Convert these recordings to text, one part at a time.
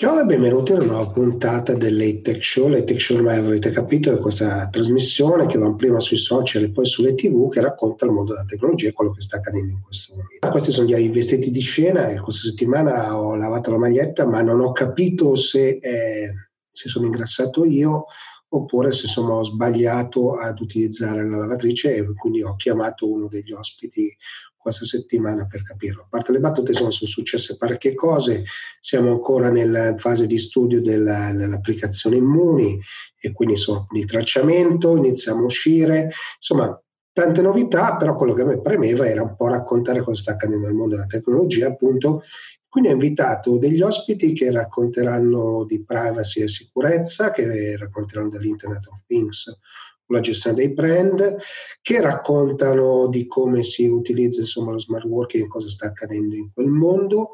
Ciao e benvenuti a una nuova puntata dell'Hate Tech Show. L'Hate Tech Show ormai avrete capito è questa trasmissione che va prima sui social e poi sulle tv che racconta il mondo della tecnologia e quello che sta accadendo in questo momento. Questi sono gli vestiti di scena e questa settimana ho lavato la maglietta ma non ho capito se, eh, se sono ingrassato io oppure se sono sbagliato ad utilizzare la lavatrice e quindi ho chiamato uno degli ospiti questa settimana per capirlo. A parte le battute, sono, sono successe parecchie cose, siamo ancora nella fase di studio della, dell'applicazione Immuni e quindi insomma di tracciamento, iniziamo a uscire, insomma tante novità, però quello che a me premeva era un po' raccontare cosa sta accadendo nel mondo della tecnologia, appunto. Quindi ho invitato degli ospiti che racconteranno di privacy e sicurezza, che racconteranno dell'Internet of Things la gestione dei brand, che raccontano di come si utilizza insomma, lo smart working e cosa sta accadendo in quel mondo.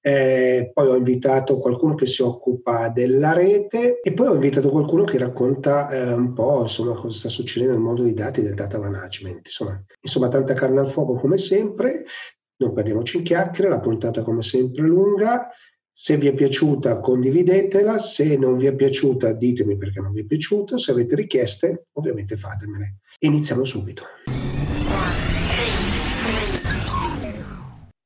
Eh, poi ho invitato qualcuno che si occupa della rete e poi ho invitato qualcuno che racconta eh, un po' insomma, cosa sta succedendo nel mondo dei dati e del data management. Insomma, insomma, tanta carne al fuoco come sempre. Non perdiamoci in chiacchiere, la puntata come sempre lunga. Se vi è piaciuta condividetela, se non vi è piaciuta ditemi perché non vi è piaciuta, se avete richieste ovviamente fatemele. Iniziamo subito.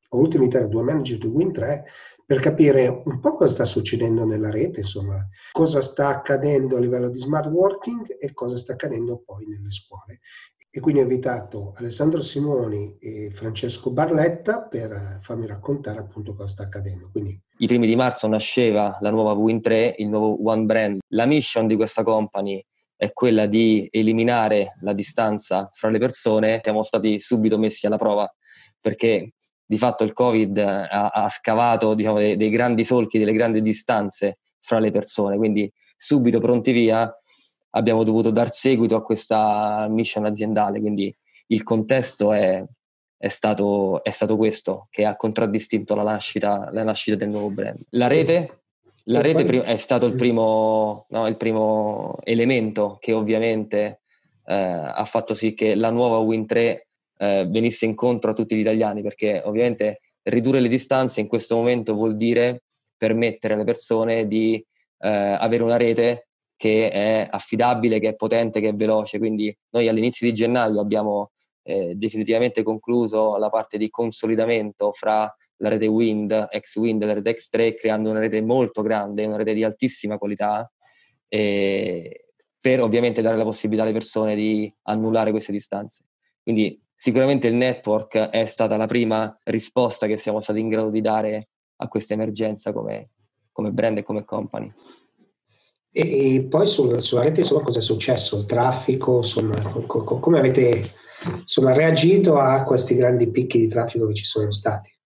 Voluto imitare due manager di Win3 per capire un po' cosa sta succedendo nella rete, insomma, cosa sta accadendo a livello di smart working e cosa sta accadendo poi nelle scuole e quindi ho invitato Alessandro Simoni e Francesco Barletta per farmi raccontare appunto cosa sta accadendo. Quindi... I primi di marzo nasceva la nuova Win3, il nuovo One Brand. La mission di questa company è quella di eliminare la distanza fra le persone. Siamo stati subito messi alla prova perché di fatto il Covid ha, ha scavato diciamo, dei, dei grandi solchi, delle grandi distanze fra le persone, quindi subito pronti via abbiamo dovuto dar seguito a questa mission aziendale, quindi il contesto è, è, stato, è stato, questo che ha contraddistinto la nascita, la nascita del nuovo brand. La rete, la rete è stato il primo, no, il primo, elemento che ovviamente eh, ha fatto sì che la nuova Win3 eh, venisse incontro a tutti gli italiani, perché ovviamente ridurre le distanze in questo momento vuol dire permettere alle persone di eh, avere una rete che è affidabile, che è potente, che è veloce. Quindi noi all'inizio di gennaio abbiamo eh, definitivamente concluso la parte di consolidamento fra la rete Wind, ex Wind e la rete X3, creando una rete molto grande, una rete di altissima qualità, eh, per ovviamente dare la possibilità alle persone di annullare queste distanze. Quindi sicuramente il network è stata la prima risposta che siamo stati in grado di dare a questa emergenza come, come brand e come company. E, e poi sul, sulla rete insomma cosa è successo? Il traffico, insomma, co, co, come avete insomma, reagito a questi grandi picchi di traffico che ci sono stati?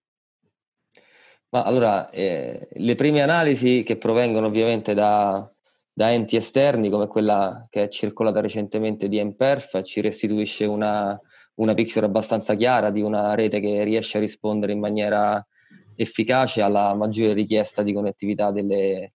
Ma allora, eh, le prime analisi che provengono ovviamente da, da, enti esterni, come quella che è circolata recentemente di Emperf, ci restituisce una, una picture abbastanza chiara di una rete che riesce a rispondere in maniera efficace alla maggiore richiesta di connettività delle,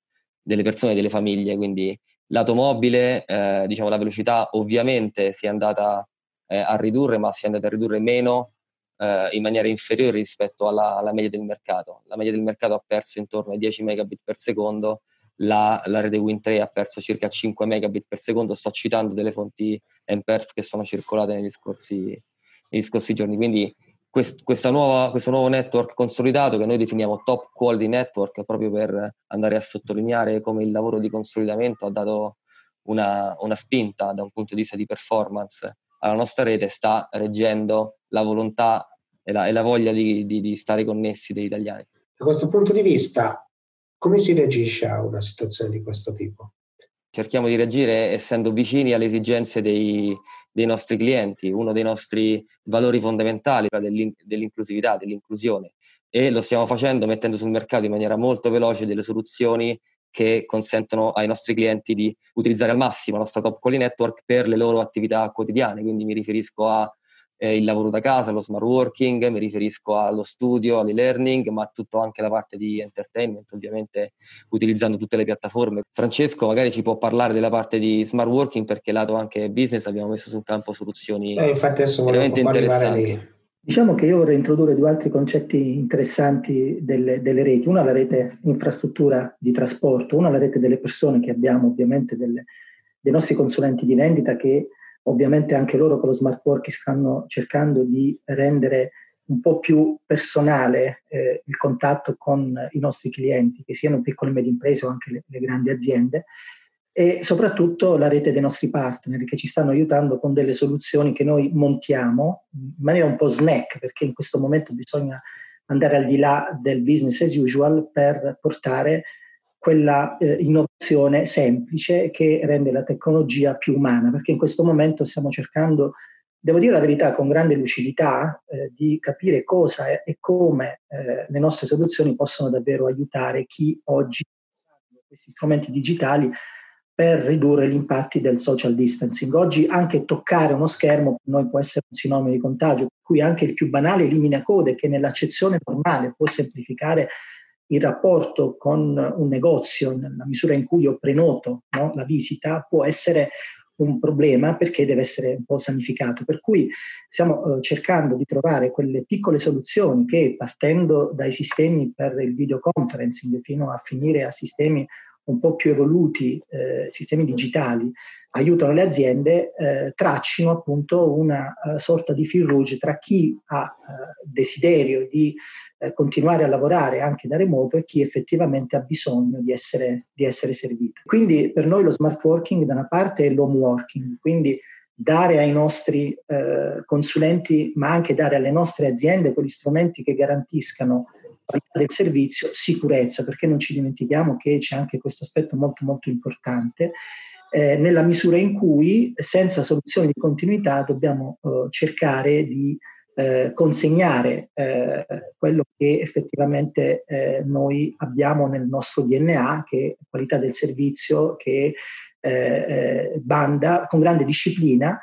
delle persone e delle famiglie, quindi lato mobile, eh, diciamo la velocità ovviamente si è andata eh, a ridurre, ma si è andata a ridurre meno eh, in maniera inferiore rispetto alla, alla, media del mercato. La media del mercato ha perso intorno ai 10 megabit per secondo, la, la rete Win3 ha perso circa 5 megabit per secondo, sto citando delle fonti MPERF che sono circolate negli scorsi, negli scorsi giorni, quindi quest, nuova, questo nuovo network consolidato che noi definiamo top quality network proprio per andare a sottolineare come il lavoro di consolidamento ha dato una, una spinta da un punto di vista di performance alla nostra rete sta reggendo la volontà e la, e la voglia di, di, di stare connessi degli italiani. Da questo punto di vista, come si reagisce a una situazione di questo tipo? Cerchiamo di reagire essendo vicini alle esigenze dei, dei nostri clienti, uno dei nostri valori fondamentali dell'in, dell'inclusività, dell'inclusione. E lo stiamo facendo mettendo sul mercato in maniera molto veloce delle soluzioni che consentono ai nostri clienti di utilizzare al massimo la nostra top quality network per le loro attività quotidiane, quindi mi riferisco a eh, il lavoro da casa, lo smart working, mi riferisco allo studio, all'e-learning, ma tutto anche la parte di entertainment, ovviamente utilizzando tutte le piattaforme. Francesco magari ci può parlare della parte di smart working perché lato anche business abbiamo messo sul campo soluzioni eh, veramente interessanti. Diciamo che io vorrei introdurre due altri concetti interessanti delle, delle reti. Una è la rete infrastruttura di trasporto, una è la rete delle persone che abbiamo, ovviamente delle, dei nostri consulenti di vendita che ovviamente anche loro con lo smart working stanno cercando di rendere un po' più personale eh, il contatto con i nostri clienti, che siano piccole e medie imprese o anche le, le grandi aziende e soprattutto la rete dei nostri partner che ci stanno aiutando con delle soluzioni che noi montiamo in maniera un po' snack, perché in questo momento bisogna andare al di là del business as usual per portare quella eh, innovazione semplice che rende la tecnologia più umana, perché in questo momento stiamo cercando, devo dire la verità, con grande lucidità, eh, di capire cosa e come eh, le nostre soluzioni possono davvero aiutare chi oggi ha questi strumenti digitali per ridurre gli impatti del social distancing. Oggi anche toccare uno schermo per noi può essere un sinonimo di contagio, per cui anche il più banale elimina code che nell'accezione normale può semplificare il rapporto con un negozio nella misura in cui io prenoto no, la visita può essere un problema perché deve essere un po' sanificato. Per cui stiamo eh, cercando di trovare quelle piccole soluzioni che partendo dai sistemi per il video conferencing fino a finire a sistemi un po' più evoluti eh, sistemi digitali aiutano le aziende, eh, traccino appunto una uh, sorta di fil rouge tra chi ha uh, desiderio di uh, continuare a lavorare anche da remoto e chi effettivamente ha bisogno di essere, di essere servito. Quindi per noi lo smart working da una parte è l'home working, quindi dare ai nostri consulenti ma anche dare alle nostre aziende quegli strumenti che garantiscano qualità del servizio, sicurezza, perché non ci dimentichiamo che c'è anche questo aspetto molto molto importante, eh, nella misura in cui senza soluzioni di continuità dobbiamo eh, cercare di eh, consegnare eh, quello che effettivamente eh, noi abbiamo nel nostro DNA, che è qualità del servizio, che eh, banda con grande disciplina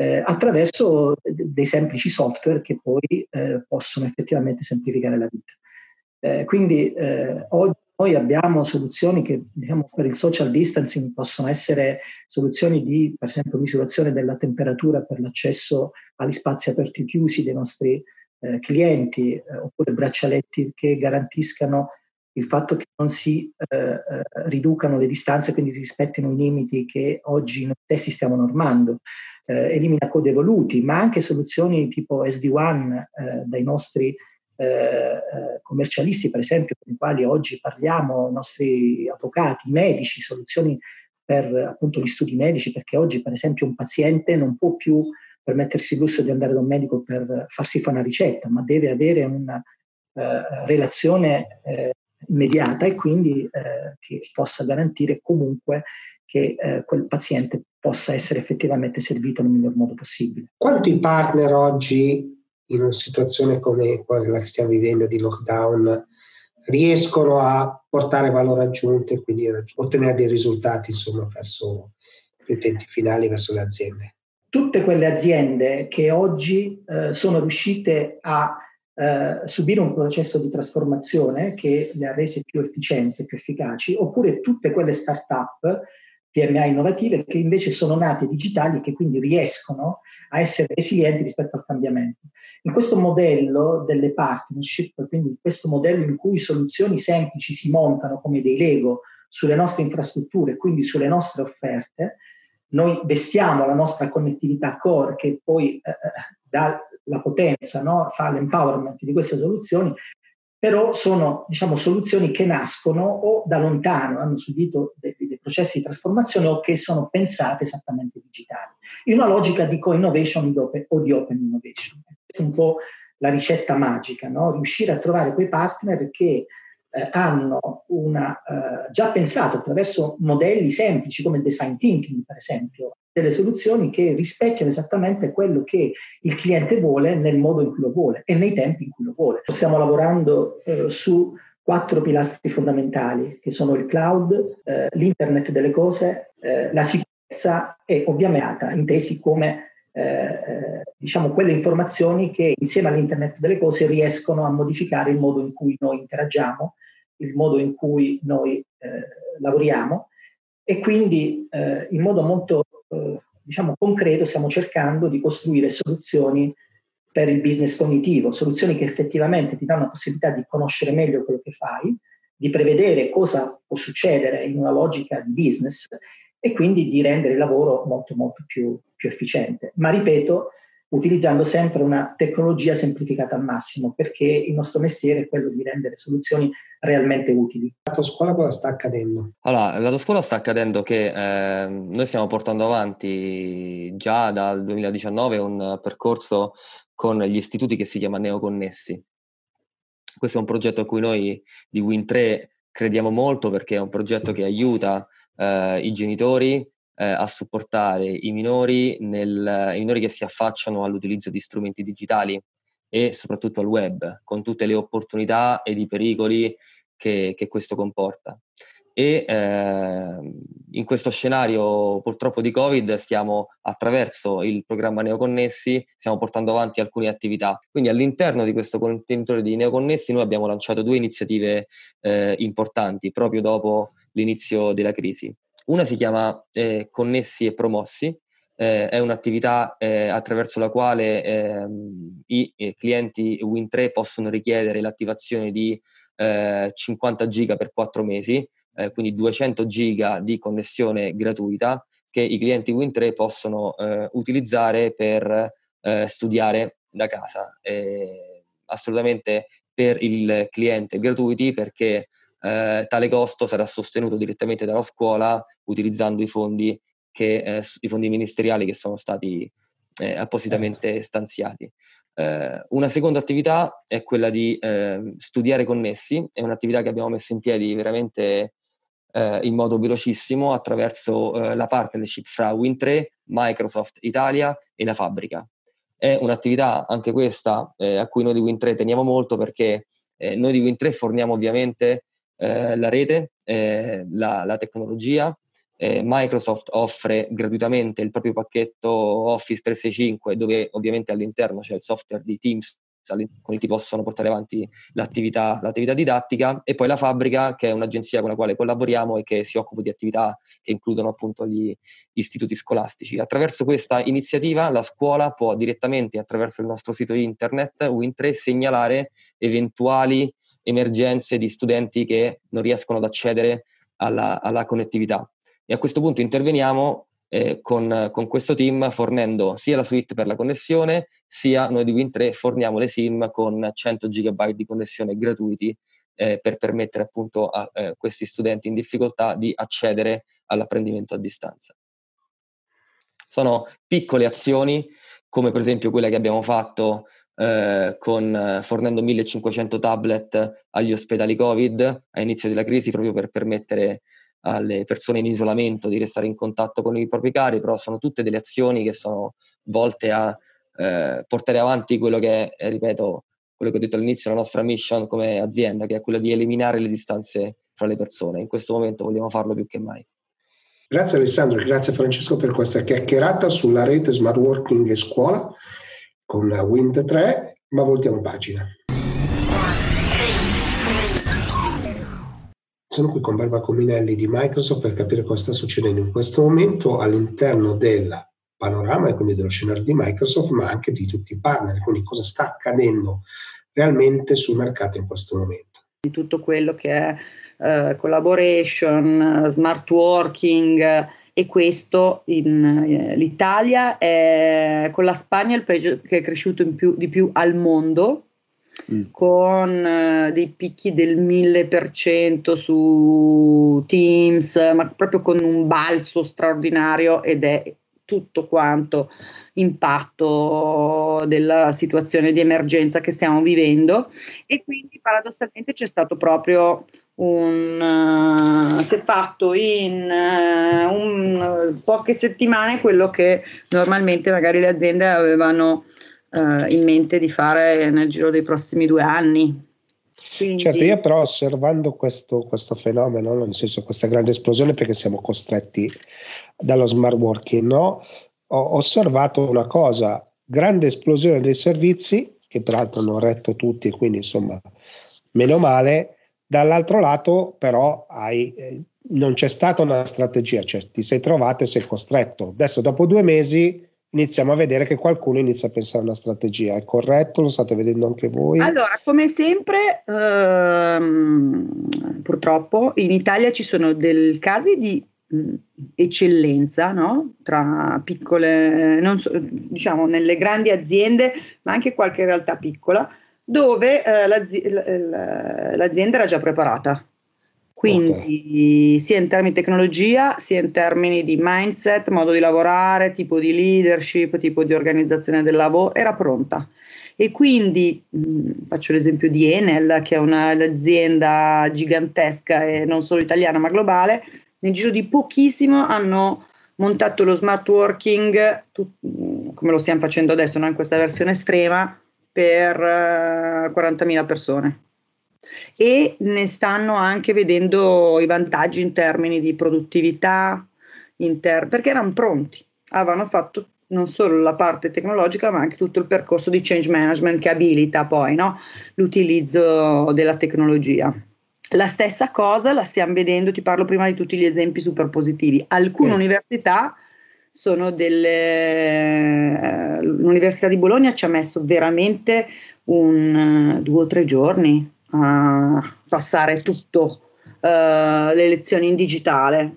attraverso dei semplici software che poi possono effettivamente semplificare la vita. Eh, quindi eh, oggi noi abbiamo soluzioni che diciamo, per il social distancing possono essere soluzioni di, per esempio, misurazione della temperatura per l'accesso agli spazi aperti e chiusi dei nostri eh, clienti, eh, oppure braccialetti che garantiscano il fatto che non si eh, eh, riducano le distanze, quindi si rispettino i limiti che oggi noi stessi stiamo normando, elimina code evoluti, ma anche soluzioni tipo SD-WAN dai nostri eh, eh, commercialisti, per esempio, con i quali oggi parliamo, i nostri avvocati, i medici, soluzioni per appunto gli studi medici, perché oggi, per esempio, un paziente non può più permettersi il lusso di andare da un medico per farsi fare una ricetta, ma deve avere una eh, relazione eh, immediata e quindi eh, che possa garantire comunque che eh, quel paziente possa essere effettivamente servito nel miglior modo possibile. Quanti partner oggi in una situazione come quella che stiamo vivendo di lockdown riescono a portare valore aggiunto e quindi ottenere dei risultati insomma verso gli utenti finali, verso le aziende. Tutte quelle aziende che oggi eh, sono riuscite a eh, subire un processo di trasformazione che le ha rese più efficienti più efficaci, oppure tutte quelle start-up PMA innovative che invece sono nate digitali e che quindi riescono a essere resilienti rispetto al cambiamento. In questo modello delle partnership, quindi in questo modello in cui soluzioni semplici si montano come dei Lego sulle nostre infrastrutture, quindi sulle nostre offerte, noi vestiamo la nostra connettività core che poi eh, eh dà la potenza, no? fa l'empowerment di queste soluzioni però sono diciamo, soluzioni che nascono o da lontano, hanno subito dei, processi di trasformazione o che sono pensate esattamente digitali, in una logica di co-innovation o di open innovation. Questa è un po' la ricetta magica, no? riuscire a trovare quei partner che eh, hanno una, eh, già pensato attraverso modelli semplici come design thinking, per esempio, delle soluzioni che rispecchiano esattamente quello che il cliente vuole nel modo in cui lo vuole e nei tempi in cui lo vuole. Stiamo lavorando eh, su quattro pilastri fondamentali che sono il cloud, eh, l'internet delle cose, eh, la sicurezza e ovviamente intesi come eh, eh, diciamo quelle informazioni che insieme all'internet delle cose riescono a modificare il modo in cui noi interagiamo, il modo in cui noi eh, lavoriamo. E quindi in modo molto eh, diciamo concreto stiamo cercando di costruire soluzioni per il business cognitivo, soluzioni che effettivamente ti danno la possibilità di conoscere meglio quello che fai, di prevedere cosa può succedere in una logica di business e quindi di rendere il lavoro molto molto più, più efficiente. Ma ripeto, utilizzando sempre una tecnologia semplificata al massimo, perché il nostro mestiere è quello di rendere soluzioni realmente utili. La tua scuola cosa sta accadendo? Allora, la tua scuola sta accadendo che eh, noi stiamo portando avanti già dal 2019 un percorso con gli istituti che si chiama Neoconnessi. Questo è un progetto a cui noi di Win3 crediamo molto perché è un progetto che aiuta eh, i genitori eh, a supportare i minori, nel, i minori che si affacciano all'utilizzo di strumenti digitali e soprattutto al web, con tutte le opportunità ed i pericoli che, che questo comporta. E eh, in questo scenario purtroppo di Covid stiamo attraverso il programma Neoconnessi, stiamo portando avanti alcune attività. Quindi all'interno di questo contenitore di Neoconnessi noi abbiamo lanciato due iniziative eh, importanti proprio dopo l'inizio della crisi. Una si chiama eh, Connessi e Promossi, eh, è un'attività eh, attraverso la quale ehm, i, i, clienti Win3 possono richiedere l'attivazione di 50 eh, giga per 4 mesi, eh, quindi 200 giga di connessione gratuita che i clienti Win3 possono eh, utilizzare per studiare da casa. assolutamente per il cliente gratuiti perché eh, tale costo sarà sostenuto direttamente dalla scuola utilizzando i fondi, che, eh, i fondi ministeriali che sono stati eh, appositamente certo. stanziati. Eh, una seconda attività è quella di ehm, studiare connessi, è un'attività che abbiamo messo in piedi veramente eh, in modo velocissimo attraverso eh, la partnership fra Win3, Microsoft Italia e la fabbrica. È un'attività anche questa a cui noi di Win3 teniamo molto perché noi di Win3 forniamo ovviamente eh, la rete, eh, la, la, tecnologia. Eh, Microsoft offre gratuitamente il proprio pacchetto Office 365 dove ovviamente all'interno c'è il software di Teams con il che possono portare avanti l'attività, l'attività, didattica e poi la fabbrica che è un'agenzia con la quale collaboriamo e che si occupa di attività che includono appunto gli istituti scolastici. Attraverso questa iniziativa la scuola può direttamente attraverso il nostro sito internet Win3 segnalare eventuali emergenze di studenti che non riescono ad accedere alla, alla connettività. E a questo punto interveniamo eh, con, con, questo team fornendo sia la suite per la connessione, sia noi di Win3 forniamo le SIM con 100 GB di connessione gratuiti eh, per permettere appunto a eh, questi studenti in difficoltà di accedere all'apprendimento a distanza. Sono piccole azioni, come per esempio quella che abbiamo fatto eh, con, eh, fornendo 1500 tablet agli ospedali Covid a inizio della crisi proprio per permettere alle persone in isolamento di restare in contatto con i propri cari, però sono tutte delle azioni che sono volte a eh, portare avanti quello che è, ripeto, quello che ho detto all'inizio, la nostra mission come azienda, che è quella di eliminare le distanze fra le persone. In questo momento vogliamo farlo più che mai. Grazie Alessandro grazie Francesco per questa chiacchierata sulla rete Smart Working e scuola con Wind 3, ma voltiamo pagina. Sono qui con Barbara Cominelli di Microsoft per capire cosa sta succedendo in questo momento all'interno del panorama e quindi dello scenario di Microsoft, ma anche di tutti i partner, quindi cosa sta accadendo realmente sul mercato in questo momento. Di tutto quello che è uh, collaboration, smart working, e questo in eh, l'Italia è con la Spagna il paese che è cresciuto più, di più al mondo mm. con eh, dei picchi del 1000% su Teams ma proprio con un balzo straordinario ed è tutto quanto impatto della situazione di emergenza che stiamo vivendo e quindi paradossalmente c'è stato proprio un, è fatto in uh, un, poche settimane quello che normalmente magari le aziende avevano uh, in mente di fare nel giro dei prossimi due anni. Quindi... Certo, io però osservando questo, questo, fenomeno, nel senso questa grande esplosione perché siamo costretti dallo smart working, no? ho osservato una cosa, grande esplosione dei servizi, che peraltro hanno retto tutti quindi insomma meno male, Dall'altro lato, però, hai, eh, non c'è stata una strategia, cioè ti sei trovato e sei costretto. Adesso, dopo due mesi, iniziamo a vedere che qualcuno inizia a pensare a una strategia. È corretto? Lo state vedendo anche voi? Allora, come sempre, ehm, purtroppo in Italia ci sono dei casi di eccellenza no? tra piccole, so, diciamo nelle grandi aziende, ma anche qualche realtà piccola, dove eh, l'azi- l'azienda era già preparata quindi okay. sia in termini di tecnologia, sia in termini di mindset, modo di lavorare, tipo di leadership, tipo di organizzazione del lavoro, era pronta. E quindi mh, faccio l'esempio di Enel, che è un'azienda gigantesca e non solo italiana ma globale, nel giro di pochissimo hanno montato lo smart working, tu, come lo stiamo facendo adesso, no? in questa versione estrema, per uh, eh, 40.000 persone e ne stanno anche vedendo i vantaggi in termini di produttività, ter- perché erano pronti, avevano fatto non solo la parte tecnologica ma anche tutto il percorso di change management che abilita poi no? l'utilizzo della tecnologia. La stessa cosa la stiamo vedendo, ti parlo prima di tutti gli esempi super positivi. Alcune mm. università sono delle... L'Università di Bologna ci ha messo veramente un due o tre giorni a passare tutto uh, le lezioni in digitale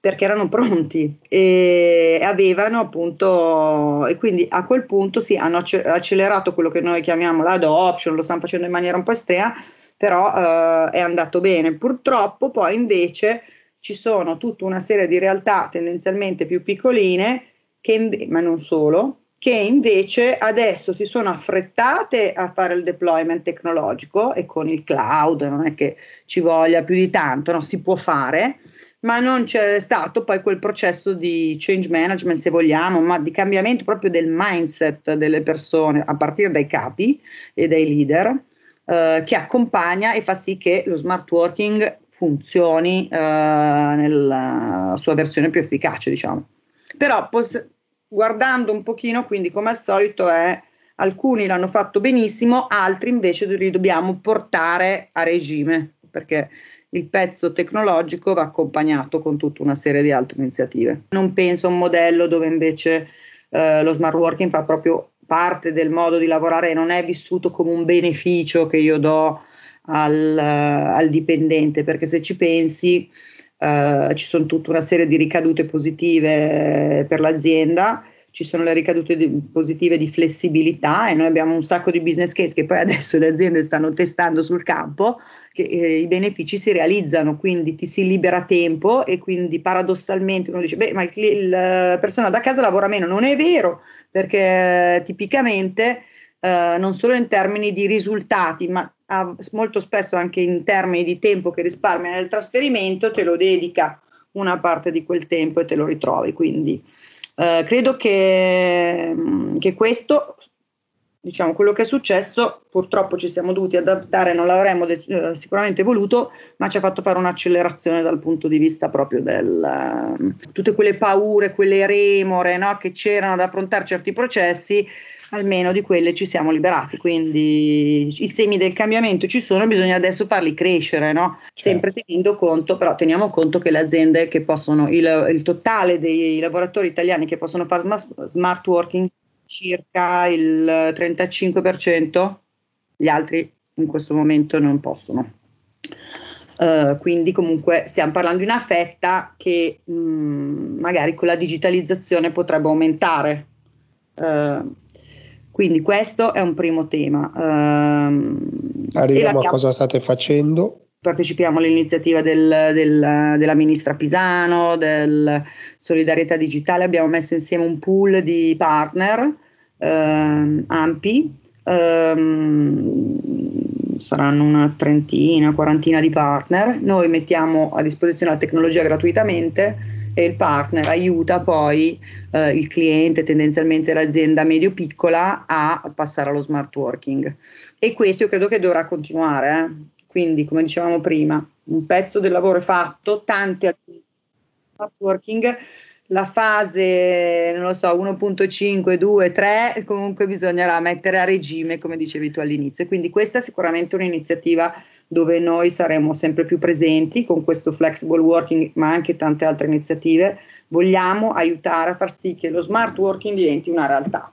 perché erano pronti e avevano appunto e quindi a quel punto sì hanno accelerato quello che noi chiamiamo l'adoption lo stanno facendo in maniera un po' estrema però uh, è andato bene. Purtroppo poi invece ci sono tutta una serie di realtà tendenzialmente più piccoline che ma non solo che invece adesso si sono affrettate a fare il deployment tecnologico e con il cloud non è che ci voglia più di tanto, no? si può fare, ma non c'è stato poi quel processo di change management, se vogliamo, ma di cambiamento proprio del mindset delle persone, a partire dai capi e dai leader, eh, che accompagna e fa sì che lo smart working funzioni eh, nella sua versione più efficace, diciamo. Però poss- guardando un pochino, quindi come al solito è alcuni l'hanno fatto benissimo, altri invece li dobbiamo portare a regime, perché il pezzo tecnologico va accompagnato con tutta una serie di altre iniziative. Non penso a un modello dove invece eh, lo smart working fa proprio parte del modo di lavorare e non è vissuto come un beneficio che io do al, al dipendente, perché se ci pensi Uh, ci sono tutta una serie di ricadute positive per l'azienda, ci sono le ricadute di, positive di flessibilità e noi abbiamo un sacco di business case che poi adesso le aziende stanno testando sul campo, che eh, i benefici si realizzano, quindi ti si libera tempo e quindi paradossalmente uno dice, beh, ma la persona da casa lavora meno, non è vero, perché eh, tipicamente eh, non solo in termini di risultati, ma ah, molto spesso anche in termini di tempo che risparmia nel trasferimento, te lo dedica una parte di quel tempo e te lo ritrovi. Quindi eh, credo che, mm, che questo diciamo quello che è successo purtroppo ci siamo dovuti adattare non l'avremmo de- eh, sicuramente voluto ma ci ha fatto fare un'accelerazione dal punto di vista proprio del uh, tutte quelle paure quelle remore no, che c'erano ad affrontare certi processi almeno di quelle ci siamo liberati. Quindi i semi del cambiamento ci sono, bisogna adesso farli crescere, no? sempre certo. tenendo conto, però teniamo conto che le aziende che possono, il, il totale dei lavoratori italiani che possono fare smart, smart working circa il 35%, gli altri in questo momento non possono. Uh, quindi comunque stiamo parlando di una fetta che mh, mm, magari con la digitalizzazione potrebbe aumentare. Uh, quindi questo è un primo tema. Um, Arriviamo a cosa state facendo. Partecipiamo all'iniziativa del, del, della ministra Pisano, del Solidarietà Digitale, abbiamo messo insieme un pool di partner ehm, ampi, ehm, saranno una trentina, quarantina di partner. Noi mettiamo a disposizione la tecnologia gratuitamente e il partner aiuta poi eh, il cliente, tendenzialmente l'azienda medio-piccola, a passare allo smart working. E questo io credo che dovrà continuare. Eh. Quindi, come dicevamo prima, un pezzo del lavoro è fatto, tante attività smart working la fase, non lo so, 1.5, 2, 3, comunque bisognerà mettere a regime, come dicevi tu all'inizio. Quindi questa è sicuramente un'iniziativa dove noi saremo sempre più presenti con questo flexible working, ma anche tante altre iniziative. Vogliamo aiutare a far sì che lo smart working diventi una realtà.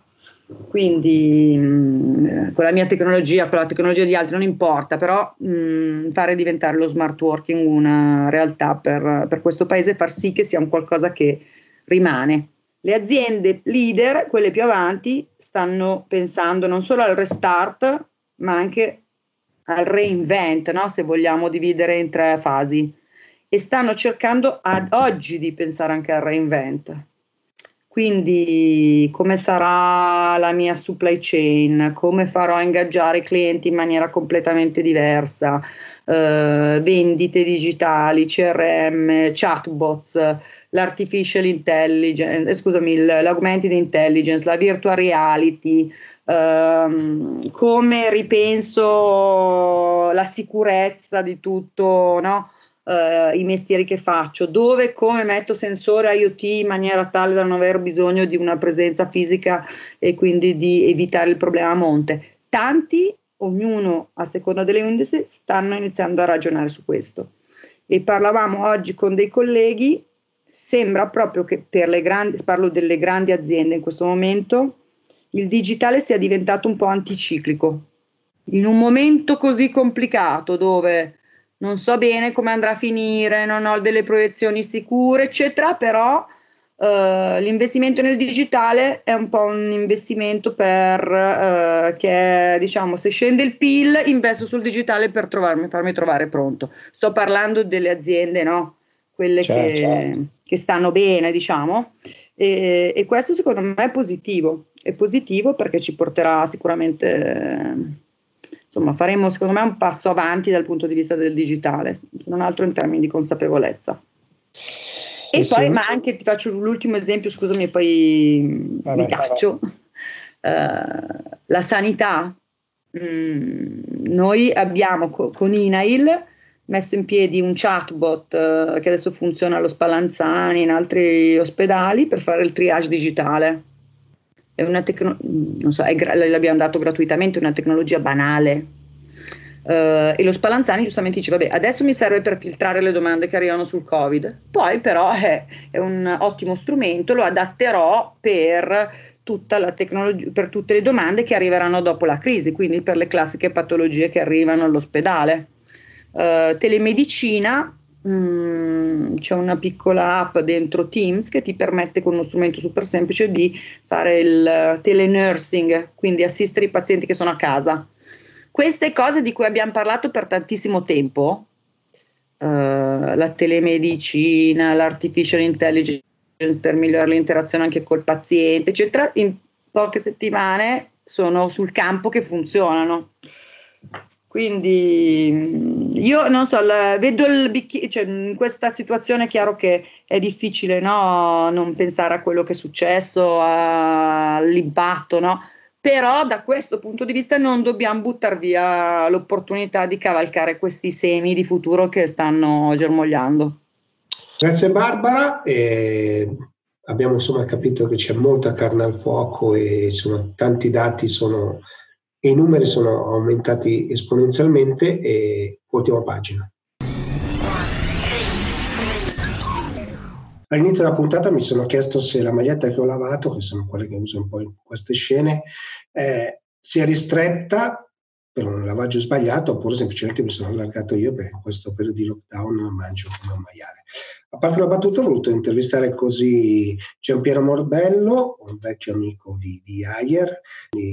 Quindi mh, con la mia tecnologia, con la tecnologia di altri non importa, però mh, fare diventare lo smart working una realtà per, per questo paese far sì che sia un qualcosa che rimane. Le aziende leader, quelle più avanti, stanno pensando non solo al restart, ma anche al reinvent, no? se vogliamo dividere in tre fasi, e stanno cercando ad oggi di pensare anche al reinvent. Quindi come sarà la mia supply chain, come farò a ingaggiare i clienti in maniera completamente diversa, eh, vendite digitali, CRM, chatbots, l'artificial intelligence, eh, scusami, l'augmented intelligence, la virtual reality, ehm, come ripenso la sicurezza di tutto, no? Uh, i mestieri che faccio, dove e come metto sensore IoT in maniera tale da non aver bisogno di una presenza fisica e quindi di evitare il problema a monte. Tanti, ognuno a seconda delle industrie, stanno iniziando a ragionare su questo. E parlavamo oggi con dei colleghi, sembra proprio che per le grandi, parlo delle grandi aziende in questo momento, il digitale sia diventato un po' anticiclico. In un momento così complicato dove non so bene come andrà a finire, non ho delle proiezioni sicure, eccetera, però Uh, l'investimento nel digitale è un po' un investimento per uh, che diciamo se scende il PIL investo sul digitale per trovarmi, farmi trovare pronto. Sto parlando delle aziende, no? Quelle certo. che, che, stanno bene, diciamo. E, e, questo secondo me è positivo. È positivo perché ci porterà sicuramente, insomma, faremo secondo me un passo avanti dal punto di vista del digitale, se non altro in termini di consapevolezza. E sì, poi, sì. ma anche ti faccio l'ultimo esempio, scusami, e poi vabbè, mi taccio. Uh, la sanità. Mm, noi abbiamo co- con INAIL messo in piedi un chatbot uh, che adesso funziona allo Spallanzani, in altri ospedali, per fare il triage digitale. È una tecnologia, non so, è gra- l'abbiamo dato gratuitamente, è una tecnologia banale, Uh, e lo Spallanzani giustamente dice: Vabbè, adesso mi serve per filtrare le domande che arrivano sul Covid, poi però è, è un ottimo strumento, lo adatterò per, tecnologia, per tutte le domande che arriveranno dopo la crisi, quindi per le classiche patologie che arrivano all'ospedale. Uh, telemedicina, mh, mm, c'è una piccola app dentro Teams che ti permette con uno strumento super semplice di fare il telenursing, quindi assistere i pazienti che sono a casa queste cose di cui abbiamo parlato per tantissimo tempo, uh, la telemedicina, l'artificial intelligence per migliorare l'interazione anche col paziente, eccetera, in poche settimane sono sul campo che funzionano. Quindi io non so, la, vedo il bicchiere, cioè in questa situazione è chiaro che è difficile no? non pensare a quello che è successo, all'impatto, no? però da questo punto di vista non dobbiamo buttare via l'opportunità di cavalcare questi semi di futuro che stanno germogliando. Grazie Barbara, eh, abbiamo insomma capito che c'è molta carne al fuoco e insomma, tanti dati sono, e i numeri sono aumentati esponenzialmente e ultima pagina. All'inizio della puntata mi sono chiesto se la maglietta che ho lavato, che sono quelle che uso un po' in queste scene, eh, sia ristretta per un lavaggio sbagliato oppure semplicemente mi sono allargato io in questo periodo di lockdown mangio come un maiale. A parte la battuta ho voluto intervistare così Giampiero Morbello, un vecchio amico di, di Ayer.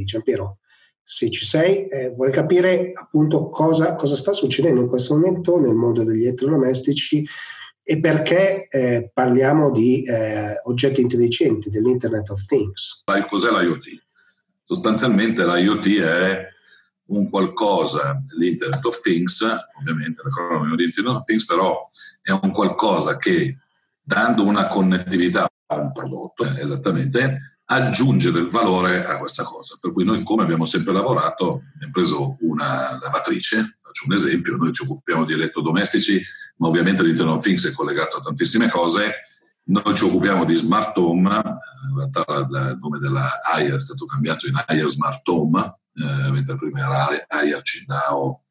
Giampiero, se ci sei, eh, vorrei capire appunto cosa, cosa sta succedendo in questo momento nel mondo degli elettrodomestici e perché eh, parliamo di eh, oggetti intelligenti, dell'Internet of Things. Cos'è l'IoT? Sostanzialmente l'IoT è un qualcosa, l'Internet of Things, ovviamente l'acronimo di Internet of Things, però è un qualcosa che dando una connettività a un prodotto, esattamente, aggiunge del valore a questa cosa. Per cui noi come abbiamo sempre lavorato, abbiamo preso una lavatrice, faccio un esempio, noi ci occupiamo di elettrodomestici, ma ovviamente l'Internet of Things è collegato a tantissime cose. Noi ci occupiamo di smart home, in realtà il nome della AIR è stato cambiato in AIR Smart Home, eh, mentre prima era AIR Cindao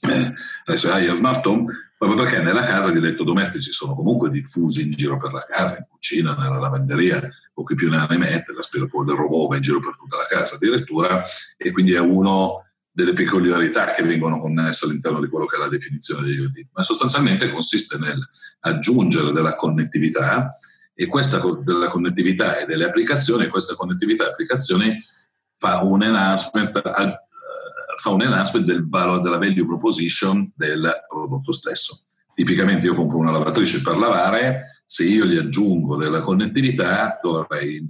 eh, adesso hai smart home, proprio perché nella casa gli elettrodomestici sono comunque diffusi in giro per la casa, in cucina, nella lavanderia, o chi più ne ha ne mette, del robot va in giro per tutta la casa addirittura, e quindi è uno delle peculiarità che vengono connesse all'interno di quello che è la definizione di IoT, ma sostanzialmente consiste nel aggiungere della connettività e questa della connettività e delle applicazioni, questa connettività e applicazioni fa un enhancement, fa un enhancement del valore della value proposition del prodotto stesso. Tipicamente io compro una lavatrice per lavare, se io gli aggiungo della connettività dovrei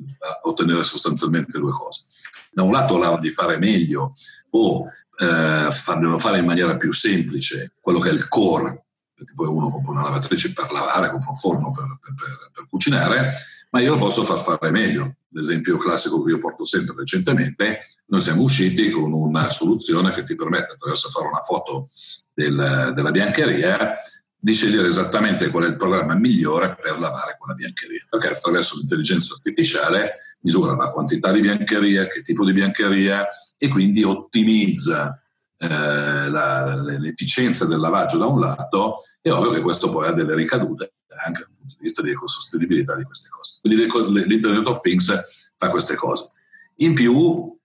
ottenere sostanzialmente due cose. Da un lato la di fare meglio o eh, farglielo fare in maniera più semplice, quello che è il core, perché poi uno compra una lavatrice per lavare, compra un forno per, per, per, per cucinare, ma io lo posso far fare meglio. L'esempio classico che io porto sempre recentemente, noi siamo usciti con una soluzione che ti permette, attraverso fare una foto del, della biancheria, di scegliere esattamente qual è il programma migliore per lavare quella biancheria, perché attraverso l'intelligenza artificiale misura la quantità di biancheria, che tipo di biancheria e quindi ottimizza eh, la, l'efficienza del lavaggio da un lato, è ovvio che questo poi ha delle ricadute anche dal punto di vista di ecosostenibilità di queste cose. Quindi l'Internet of Things fa queste cose. In più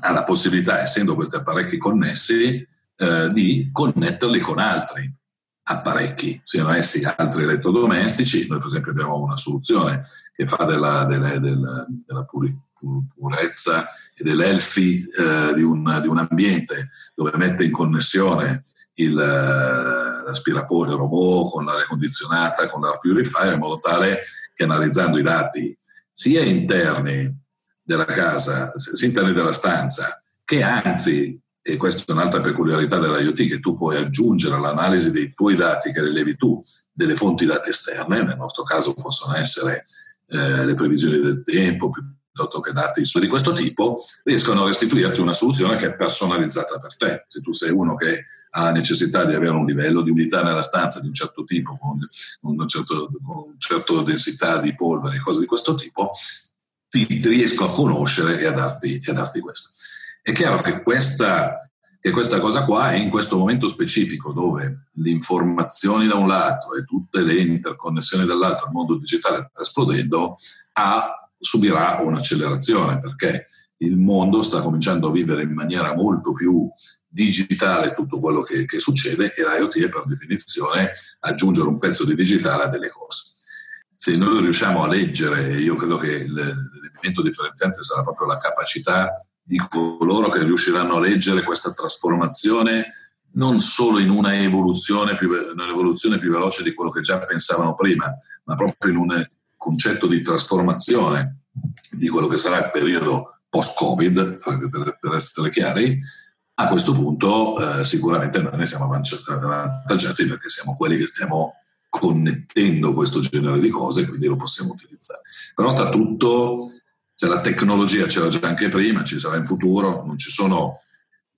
ha la possibilità, essendo questi apparecchi connessi, eh, di connetterli con altri apparecchi, siano essi altri elettrodomestici. Noi per esempio abbiamo una soluzione che fa della, della, della, della purezza e dell'elfi eh, di, un, di, un, ambiente dove mette in connessione il, eh, l'aspirapolvere robot con l'aria condizionata, con l'air purifier, in modo tale che analizzando i dati sia interni della casa, sia interni della stanza, che anzi e questa è un'altra peculiarità dell'IoT, che tu puoi aggiungere all'analisi dei tuoi dati che rilevi tu delle fonti dati esterne, nel nostro caso possono essere eh, le previsioni del tempo piuttosto che dati di questo tipo, riescono a restituirti una soluzione che è personalizzata per te. Se tu sei uno che ha necessità di avere un livello di umidità nella stanza di un certo tipo, con, un certo, con una certa densità di polvere, cose di questo tipo, ti, riesco a conoscere e a darti, e a darti questo. È chiaro che questa, che questa cosa qua è in questo momento specifico dove le informazioni da un lato e tutte le interconnessioni dall'altro, il mondo digitale sta esplodendo, ha, subirà un'accelerazione perché il mondo sta cominciando a vivere in maniera molto più digitale tutto quello che, che succede e l'IoT è per definizione aggiungere un pezzo di digitale a delle cose. Se noi riusciamo a leggere, io credo che l'elemento differenziante sarà proprio la capacità di coloro che riusciranno a leggere questa trasformazione non solo in una evoluzione più, un'evoluzione più veloce di quello che già pensavano prima, ma proprio in un concetto di trasformazione di quello che sarà il periodo post-Covid, per, per essere chiari, a questo punto eh, sicuramente noi ne siamo avvantaggiati perché siamo quelli che stiamo connettendo questo genere di cose, quindi lo possiamo utilizzare. Però sta tutto cioè, la tecnologia c'era già anche prima, ci sarà in futuro, non ci sono,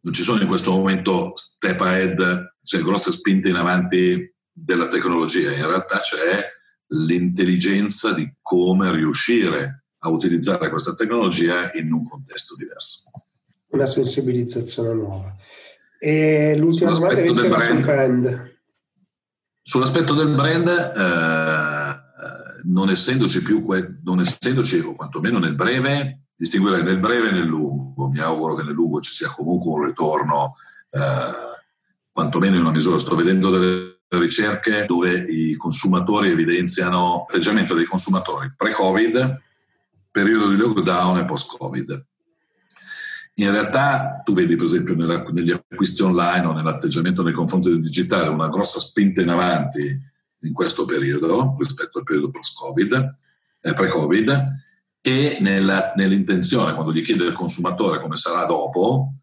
non ci sono in questo momento step ahead, cioè grosse spinte in avanti della tecnologia, in realtà c'è l'intelligenza di come riuscire a utilizzare questa tecnologia in un contesto diverso. Una sensibilizzazione nuova. E l'ultima domanda invece del brand, sul brand. Sull'aspetto del brand, eh, non essendoci più, non essendoci, o quantomeno nel breve, distinguere nel breve e nel lungo. Mi auguro che nel lungo ci sia comunque un ritorno, eh, quantomeno in una misura. Sto vedendo delle ricerche dove i consumatori evidenziano l'atteggiamento dei consumatori pre-Covid, periodo di lockdown e post-Covid. In realtà tu vedi per esempio negli acquisti online o nell'atteggiamento nei confronti del digitale una grossa spinta in avanti in questo periodo rispetto al periodo post-Covid, eh, pre-Covid, e nella, nell'intenzione, quando gli chiede il consumatore come sarà dopo,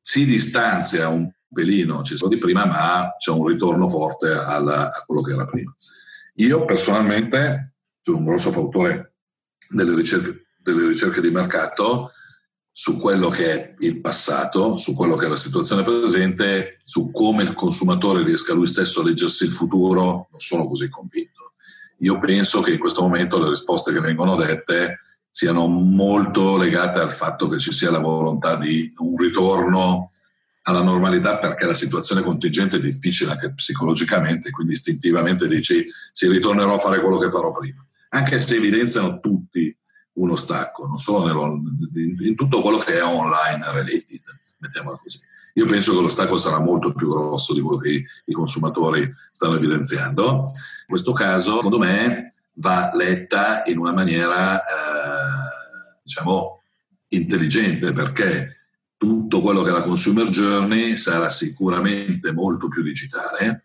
si distanzia un pelino, ci sono di prima, ma c'è un ritorno forte alla, a quello che era prima. Io personalmente sono un grosso fautore delle ricerche, delle ricerche di mercato su quello che è il passato, su quello che è la situazione presente, su come il consumatore riesca lui stesso a leggersi il futuro, non sono così convinto. Io penso che in questo momento le risposte che vengono dette siano molto legate al fatto che ci sia la volontà di un ritorno alla normalità perché la situazione contingente è difficile anche psicologicamente, quindi istintivamente dici si ritornerò a fare quello che farò prima, anche se evidenziano tutti uno stacco, non solo nello, in tutto quello che è online related, mettiamola così. Io penso che lo stacco sarà molto più grosso di quello che i consumatori stanno evidenziando. In questo caso, secondo me, va letta in una maniera, eh, diciamo, intelligente perché tutto quello che è la consumer journey sarà sicuramente molto più digitale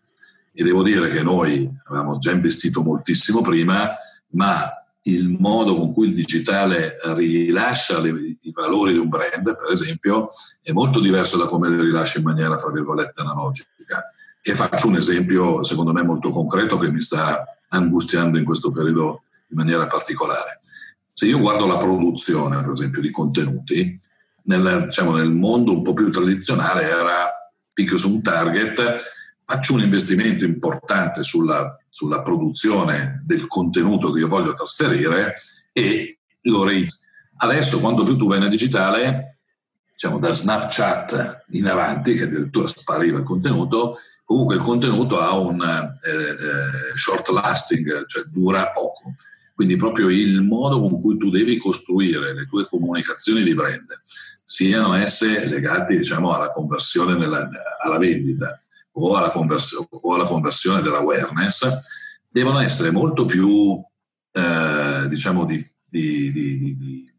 e devo dire che noi avevamo già investito moltissimo prima, ma il modo con cui il digitale rilascia le, i valori di un brand, per esempio, è molto diverso da come li rilascia in maniera, fra virgolette, analogica. E faccio un esempio, secondo me, molto concreto che mi sta angustiando in questo periodo in maniera particolare. Se io guardo la produzione, per esempio, di contenuti, nel, diciamo, nel mondo un po' più tradizionale era picchio su un target, faccio un investimento importante sulla, sulla produzione del contenuto che io voglio trasferire e lo rate. Adesso, quando più tu vai nel digitale, diciamo da Snapchat in avanti, che addirittura spariva il contenuto, comunque il contenuto ha un eh, eh, short lasting, cioè dura poco. Quindi proprio il modo con cui tu devi costruire le tue comunicazioni di brand, siano esse legate diciamo, alla conversione nella, alla vendita o alla, convers- o alla conversione dell'awareness, devono essere molto più eh, diciamo di, di, di,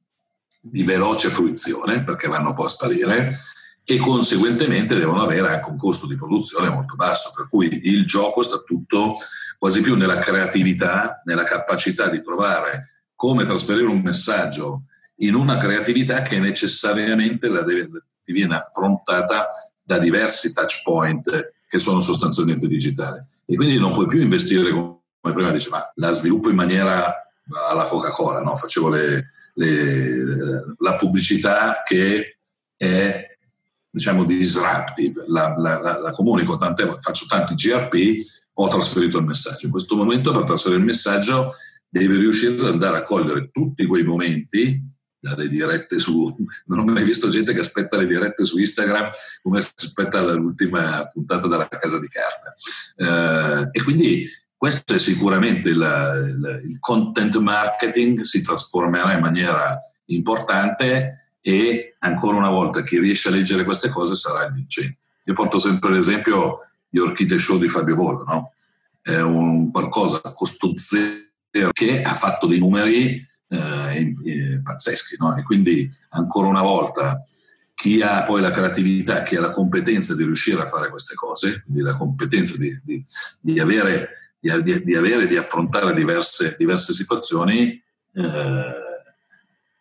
di, veloce fruizione perché vanno poi a sparire e conseguentemente devono avere anche un costo di produzione molto basso, per cui il gioco sta tutto quasi più nella creatività, nella capacità di trovare come trasferire un messaggio in una creatività che necessariamente deve, ti viene affrontata da diversi touch point che sono sostanzialmente digitali. E quindi non puoi più investire come prima dice, ma la sviluppo in maniera alla Coca-Cola, no? facevo le, le, la pubblicità che è diciamo disruptive, la, la, la, la comunico tante, faccio tanti GRP ho trasferito il messaggio. In questo momento per trasferire il messaggio devi riuscire ad andare a cogliere tutti quei momenti dalle dirette su non ho mai visto gente che aspetta le dirette su Instagram come aspetta l'ultima puntata della casa di carta eh, e quindi questo è sicuramente il, il, il, content marketing si trasformerà in maniera importante e ancora una volta chi riesce a leggere queste cose sarà il vincente io porto sempre l'esempio gli Orchide Show di Fabio Bolo, no? È un qualcosa a costo zero che ha fatto dei numeri eh, eh, pazzeschi, no? E quindi ancora una volta chi ha poi la creatività, chi ha la competenza di riuscire a fare queste cose, quindi la competenza di, di, di avere, di, di, avere, di affrontare diverse, diverse situazioni, eh,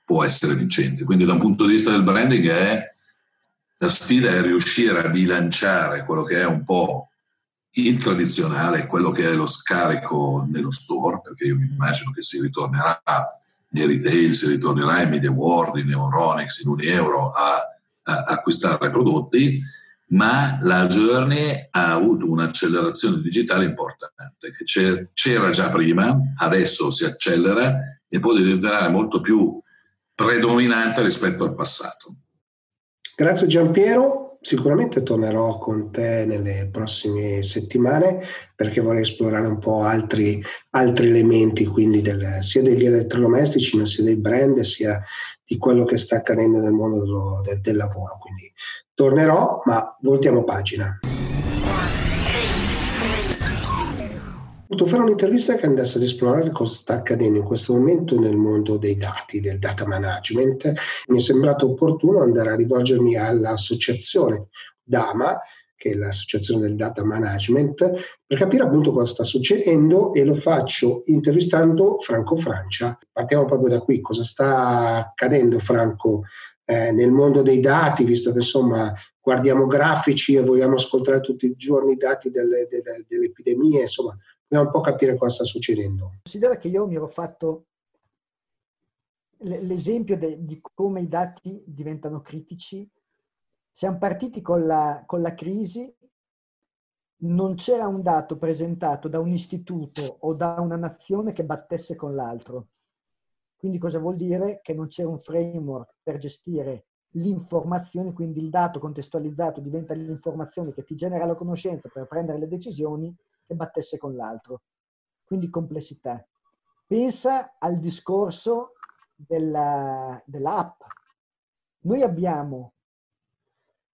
può essere vincente. Quindi da un punto di vista del branding è la sfida è riuscire a bilanciare quello che è un po' il tradizionale, quello che è lo scarico nello store, perché io mi immagino che si ritornerà nei retail, si ritornerà in Media World, in Euronics, in Unieuro a, a acquistare prodotti, ma la Journey ha avuto un'accelerazione digitale importante, che c'era già prima, adesso si accelera e può diventare molto più predominante rispetto al passato. Grazie Giampiero, sicuramente tornerò con te nelle prossime settimane perché vorrei esplorare un po' altri, altri elementi, quindi del, sia degli elettrodomestici, ma sia dei brand, sia di quello che sta accadendo nel mondo del, del lavoro. Quindi tornerò, ma voltiamo pagina. Voluto fare un'intervista che andasse ad esplorare cosa sta accadendo in questo momento nel mondo dei dati, del data management. Mi è sembrato opportuno andare a rivolgermi all'associazione DAMA, che è l'associazione del data management, per capire appunto cosa sta succedendo e lo faccio intervistando Franco Francia. Partiamo proprio da qui, cosa sta accadendo Franco eh, nel mondo dei dati, visto che insomma guardiamo grafici e vogliamo ascoltare tutti i giorni i dati delle, delle, delle epidemie, insomma Dobbiamo un po' capire cosa sta succedendo. Considera che io mi ero fatto l'esempio de, di come i dati diventano critici. Siamo partiti con la, con la crisi, non c'era un dato presentato da un istituto o da una nazione che battesse con l'altro. Quindi cosa vuol dire? Che non c'era un framework per gestire l'informazione, quindi il dato contestualizzato diventa l'informazione che ti genera la conoscenza per prendere le decisioni che battesse con l'altro. Quindi complessità. Pensa al discorso della, dell'app. Noi abbiamo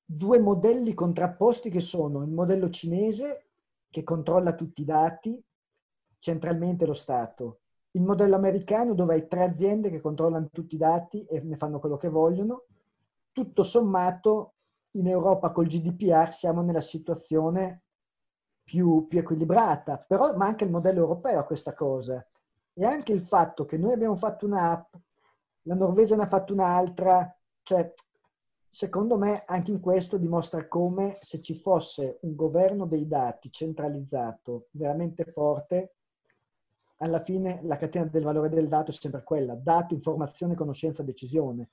due modelli contrapposti che sono il modello cinese che controlla tutti i dati, centralmente lo Stato, il modello americano dove hai tre aziende che controllano tutti i dati e ne fanno quello che vogliono, tutto sommato in Europa col GDPR siamo nella situazione più, più equilibrata, però manca il modello europeo a questa cosa. E anche il fatto che noi abbiamo fatto un'app, la Norvegia ne ha fatto un'altra, cioè secondo me anche in questo dimostra come se ci fosse un governo dei dati centralizzato veramente forte, alla fine la catena del valore del dato è sempre quella, dato, informazione, conoscenza, decisione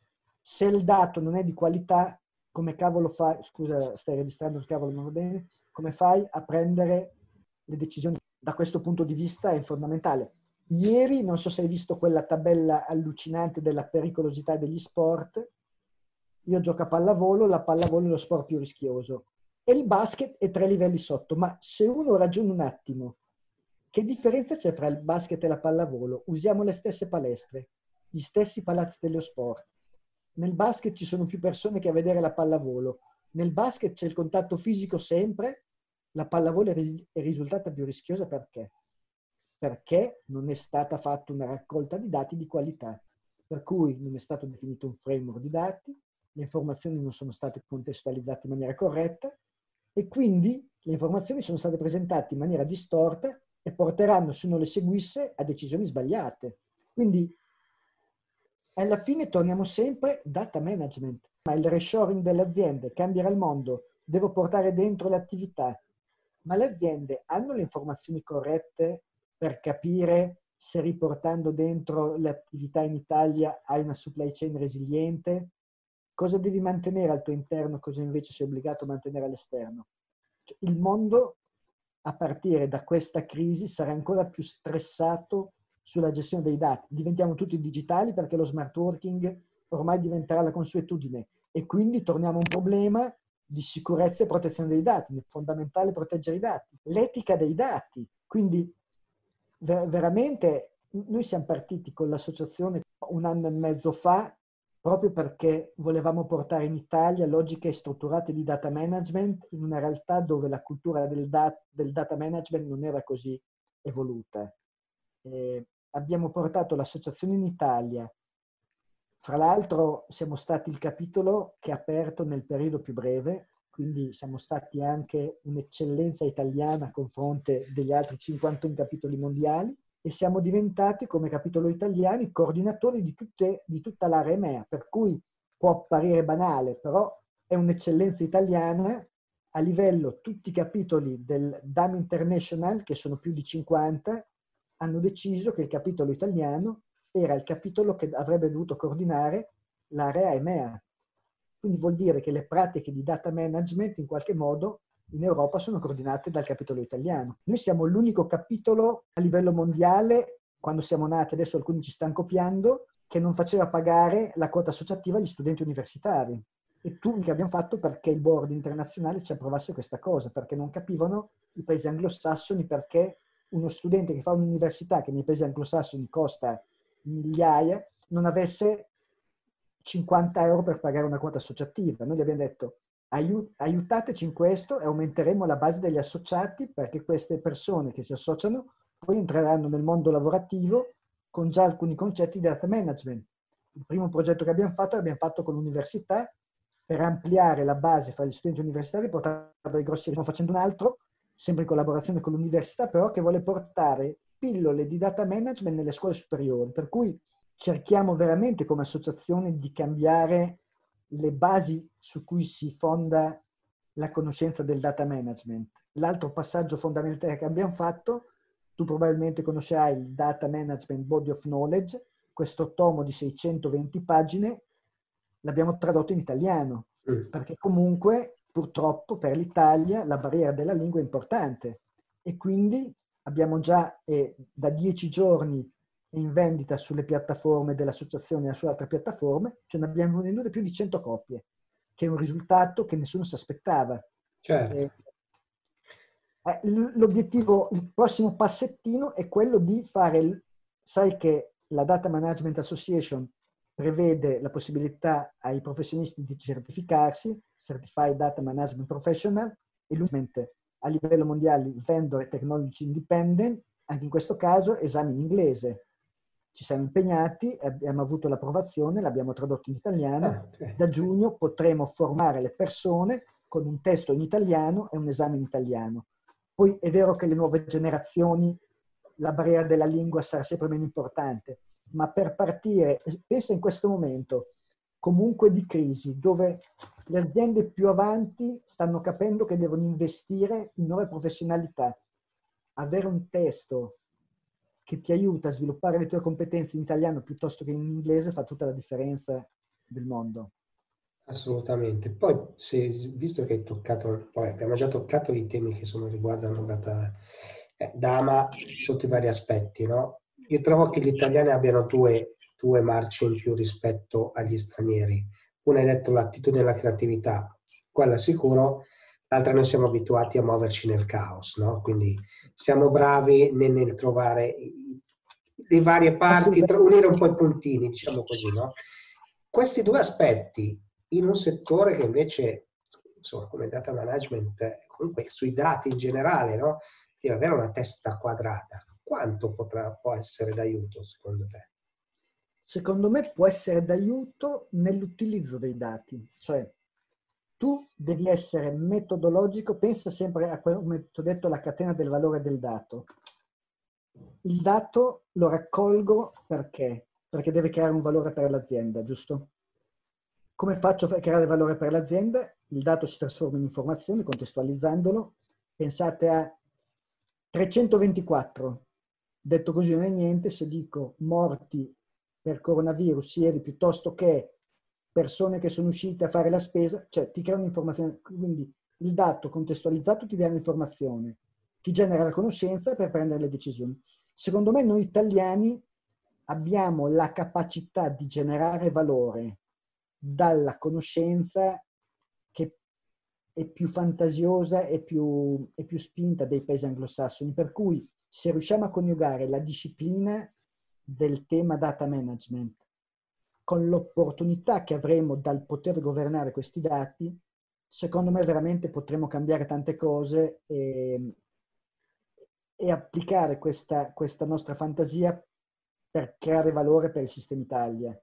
se il dato non è di qualità, come cavolo fai, scusa stai registrando il cavolo non va bene, come fai a prendere le decisioni? Da questo punto di vista è fondamentale. Ieri, non so se hai visto quella tabella allucinante della pericolosità degli sport, io gioco a pallavolo, la pallavolo è lo sport più rischioso e il basket è tre livelli sotto, ma se uno ragiona un attimo, che differenza c'è fra il basket e la pallavolo? Usiamo le stesse palestre, gli stessi palazzi dello sport, nel basket ci sono più persone che a vedere la pallavolo. Nel basket c'è il contatto fisico sempre, la pallavolo è risultata più rischiosa perché? Perché non è stata fatta una raccolta di dati di qualità, per cui non è stato definito un framework di dati, le informazioni non sono state contestualizzate in maniera corretta e quindi le informazioni sono state presentate in maniera distorta e porteranno, se uno le seguisse, a decisioni sbagliate. Quindi alla fine torniamo sempre data management. Ma il reshoring delle aziende cambierà il mondo, devo portare dentro le attività. Ma le aziende hanno le informazioni corrette per capire se riportando dentro le attività in Italia hai una supply chain resiliente? Cosa devi mantenere al tuo interno, cosa invece sei obbligato a mantenere all'esterno? Cioè, il mondo a partire da questa crisi sarà ancora più stressato sulla gestione dei dati. Diventiamo tutti digitali perché lo smart working ormai diventerà la consuetudine e quindi torniamo a un problema di sicurezza e protezione dei dati. È fondamentale proteggere i dati. L'etica dei dati. Quindi ver- veramente noi siamo partiti con l'associazione un anno e mezzo fa proprio perché volevamo portare in Italia logiche strutturate di data management in una realtà dove la cultura del, dat- del data management non era così evoluta. Eh, abbiamo portato l'associazione in Italia. Fra l'altro siamo stati il capitolo che ha aperto nel periodo più breve, quindi siamo stati anche un'eccellenza italiana a confronto degli altri 51 capitoli mondiali e siamo diventati come capitolo italiano i coordinatori di, tutte, di tutta l'area EMEA, per cui può apparire banale, però è un'eccellenza italiana a livello tutti i capitoli del DAM International, che sono più di 50, hanno deciso che il capitolo italiano era il capitolo che avrebbe dovuto coordinare l'area EMEA. Quindi vuol dire che le pratiche di data management in qualche modo in Europa sono coordinate dal capitolo italiano. Noi siamo l'unico capitolo a livello mondiale, quando siamo nati, adesso alcuni ci stanno copiando, che non faceva pagare la quota associativa agli studenti universitari. E tu che abbiamo fatto perché il board internazionale ci approvasse questa cosa, perché non capivano i paesi anglosassoni perché uno studente che fa un'università che nei paesi anglosassoni costa migliaia non avesse 50 euro per pagare una quota associativa. Noi gli abbiamo detto aiutateci in questo e aumenteremo la base degli associati perché queste persone che si associano poi entreranno nel mondo lavorativo con già alcuni concetti di data management. Il primo progetto che abbiamo fatto l'abbiamo fatto con l'università per ampliare la base fra gli studenti universitari, portando ai grossi, stiamo facendo un altro sempre in collaborazione con l'università, però che vuole portare pillole di data management nelle scuole superiori, per cui cerchiamo veramente come associazione di cambiare le basi su cui si fonda la conoscenza del data management. L'altro passaggio fondamentale che abbiamo fatto, tu probabilmente conoscerai il Data Management Body of Knowledge, questo tomo di 620 pagine, l'abbiamo tradotto in italiano, mm. perché comunque purtroppo per l'Italia la barriera della lingua è importante e quindi abbiamo già eh, da dieci giorni in vendita sulle piattaforme dell'associazione e su altre piattaforme, ce ne abbiamo vendute più di 100 copie, che è un risultato che nessuno si aspettava. Certo. Eh, eh l'obiettivo, il prossimo passettino è quello di fare, sai che la Data Management Association prevede la possibilità ai professionisti di certificarsi, Certified Data Management Professional, e lui a livello mondiale Vendor Technology Independent, anche in questo caso esame in inglese. Ci siamo impegnati, abbiamo avuto l'approvazione, l'abbiamo tradotto in italiano. Ah. Da giugno potremo formare le persone con un testo in italiano e un esame in italiano. Poi è vero che le nuove generazioni, la barriera della lingua sarà sempre meno importante, ma per partire, pensa in questo momento comunque di crisi, dove le aziende più avanti stanno capendo che devono investire in nuove professionalità. Avere un testo che ti aiuta a sviluppare le tue competenze in italiano piuttosto che in inglese fa tutta la differenza del mondo. Assolutamente. Poi, se, visto che hai toccato, poi abbiamo già toccato i temi che sono, riguardano la eh, Dama sotto i vari aspetti, no? Io trovo che gli italiani abbiano due, due marce in più rispetto agli stranieri. Una hai detto l'attitudine e la creatività, quella sicuro, l'altra noi siamo abituati a muoverci nel caos, no? Quindi siamo bravi nel, nel trovare le varie parti, unire un po' i puntini, diciamo così, no? Questi due aspetti in un settore che invece, insomma, come data management, comunque sui dati in generale, no? Deve avere una testa quadrata quanto potrà, può essere d'aiuto secondo te? Secondo me può essere d'aiuto nell'utilizzo dei dati, cioè tu devi essere metodologico, pensa sempre a come ti ho detto, la catena del valore del dato. Il dato lo raccolgo perché? Perché deve creare un valore per l'azienda, giusto? Come faccio a creare valore per l'azienda? Il dato si trasforma in informazione contestualizzandolo. Pensate a 324 Detto così non è niente se dico morti per coronavirus ieri piuttosto che persone che sono uscite a fare la spesa, cioè ti crea un'informazione, quindi il dato contestualizzato ti dà l'informazione, ti genera la conoscenza per prendere le decisioni. Secondo me noi italiani abbiamo la capacità di generare valore dalla conoscenza che è più fantasiosa e più, più spinta dei paesi anglosassoni, per cui se riusciamo a coniugare la disciplina del tema data management con l'opportunità che avremo dal poter governare questi dati, secondo me veramente potremo cambiare tante cose e, e applicare questa, questa, nostra fantasia per creare valore per il sistema Italia.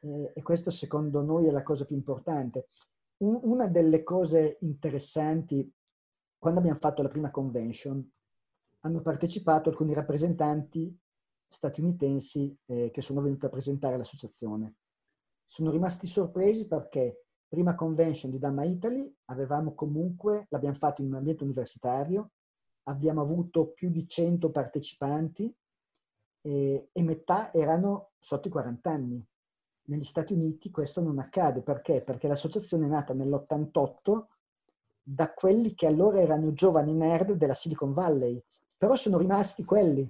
E, e questo secondo noi è la cosa più importante. Un, una delle cose interessanti, quando abbiamo fatto la prima convention, hanno partecipato alcuni rappresentanti statunitensi eh, che sono venuti a presentare l'associazione. Sono rimasti sorpresi perché prima convention di Dama Italy avevamo comunque, l'abbiamo fatto in un ambiente universitario, abbiamo avuto più di 100 partecipanti eh, e metà erano sotto i 40 anni. Negli Stati Uniti questo non accade perché? Perché l'associazione è nata nell'88 da quelli che allora erano giovani nerd della Silicon Valley però sono rimasti quelli.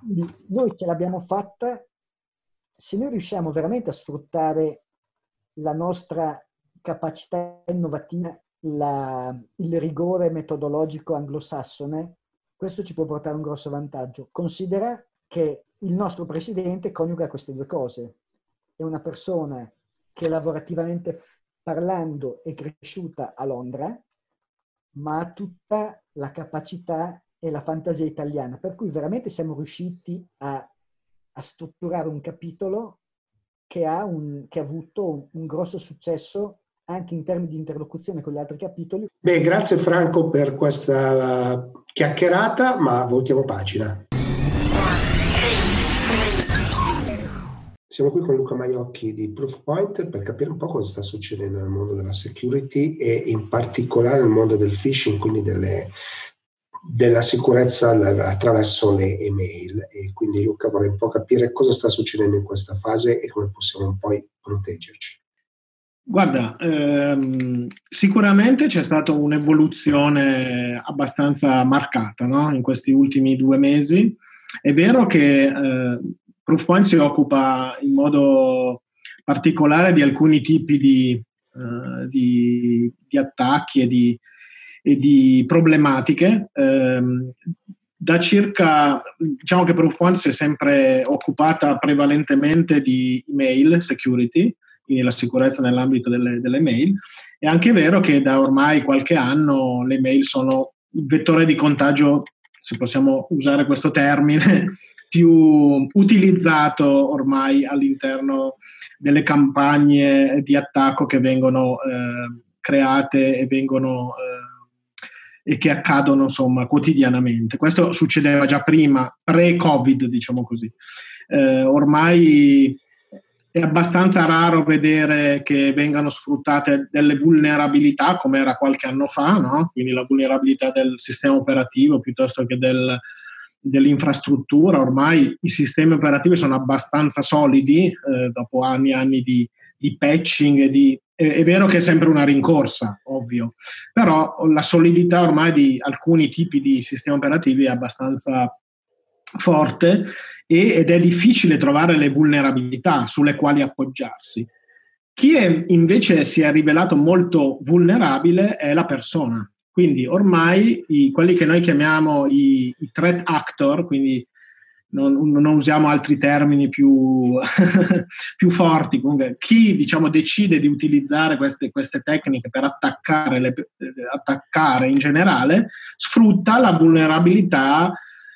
Quindi noi ce l'abbiamo fatta, se noi riusciamo veramente a sfruttare la nostra capacità innovativa, la, il rigore metodologico anglosassone, questo ci può portare un grosso vantaggio. Considera che il nostro presidente coniuga queste due cose. È una persona che lavorativamente parlando è cresciuta a Londra, ma ha tutta la capacità e la fantasia italiana, per cui veramente siamo riusciti a, a strutturare un capitolo che ha, un, che ha avuto un, un, grosso successo anche in termini di interlocuzione con gli altri capitoli. Beh, grazie Franco per questa chiacchierata, ma voltiamo pagina. Siamo qui con Luca Maiocchi di Proofpoint per capire un po' cosa sta succedendo nel mondo della security e in particolare nel mondo del phishing, quindi delle, della sicurezza attraverso le email e quindi Luca vorrei un po' capire cosa sta succedendo in questa fase e come possiamo poi proteggerci. Guarda, ehm, sicuramente c'è stata un'evoluzione abbastanza marcata no? in questi ultimi due mesi. È vero che eh, Proofpoint si occupa in modo particolare di alcuni tipi di, uh, di, di attacchi e di, e di problematiche. Um, da circa, diciamo che Proofpoint si è sempre occupata prevalentemente di email security, quindi la sicurezza nell'ambito delle, delle mail. È anche vero che da ormai qualche anno le mail sono il vettore di contagio, se possiamo usare questo termine, più utilizzato ormai all'interno delle campagne di attacco che vengono eh, create e vengono eh, e che accadono insomma quotidianamente. Questo succedeva già prima, pre-Covid, diciamo così. Eh, ormai è abbastanza raro vedere che vengano sfruttate delle vulnerabilità come era qualche anno fa, no? quindi la vulnerabilità del sistema operativo piuttosto che del, dell'infrastruttura. Ormai i sistemi operativi sono abbastanza solidi eh, dopo anni e anni di, di patching e di è vero che è sempre una rincorsa, ovvio, però la solidità ormai di alcuni tipi di sistemi operativi è abbastanza forte ed è difficile trovare le vulnerabilità sulle quali appoggiarsi. Chi è, invece si è rivelato molto vulnerabile è la persona. Quindi ormai i, quelli che noi chiamiamo i, i threat actor, quindi non, non, usiamo altri termini più, più forti. Comunque, chi diciamo, decide di utilizzare queste, queste tecniche per attaccare, le, attaccare, in generale sfrutta la vulnerabilità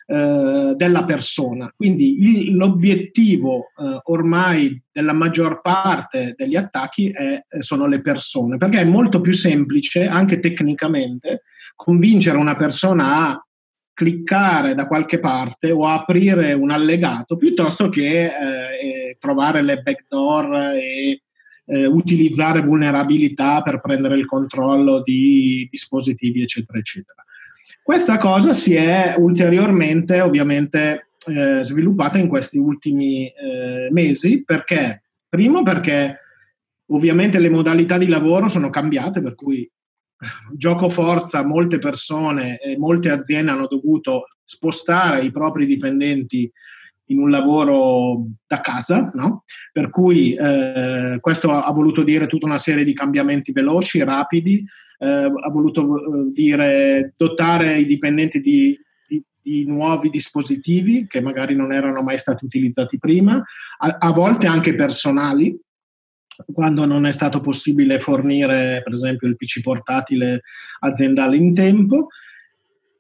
eh, della persona. Quindi il, l'obiettivo eh, ormai della maggior parte degli attacchi è, sono le persone, perché è molto più semplice, anche tecnicamente, convincere una persona a cliccare da qualche parte o aprire un allegato piuttosto che eh, trovare le backdoor e eh, utilizzare vulnerabilità per prendere il controllo di dispositivi, eccetera, eccetera. Questa cosa si è ulteriormente, ovviamente, eh, sviluppata in questi ultimi eh, mesi perché, primo, perché ovviamente le modalità di lavoro sono cambiate, per cui gioco forza molte persone e molte aziende hanno dovuto spostare i propri dipendenti in un lavoro da casa, no? per cui eh, questo ha voluto dire tutta una serie di cambiamenti veloci, rapidi, eh, ha voluto eh, dire dotare i dipendenti di, di, di, nuovi dispositivi che magari non erano mai stati utilizzati prima, a, a volte anche personali, quando non è stato possibile fornire per esempio il PC portatile aziendale in tempo.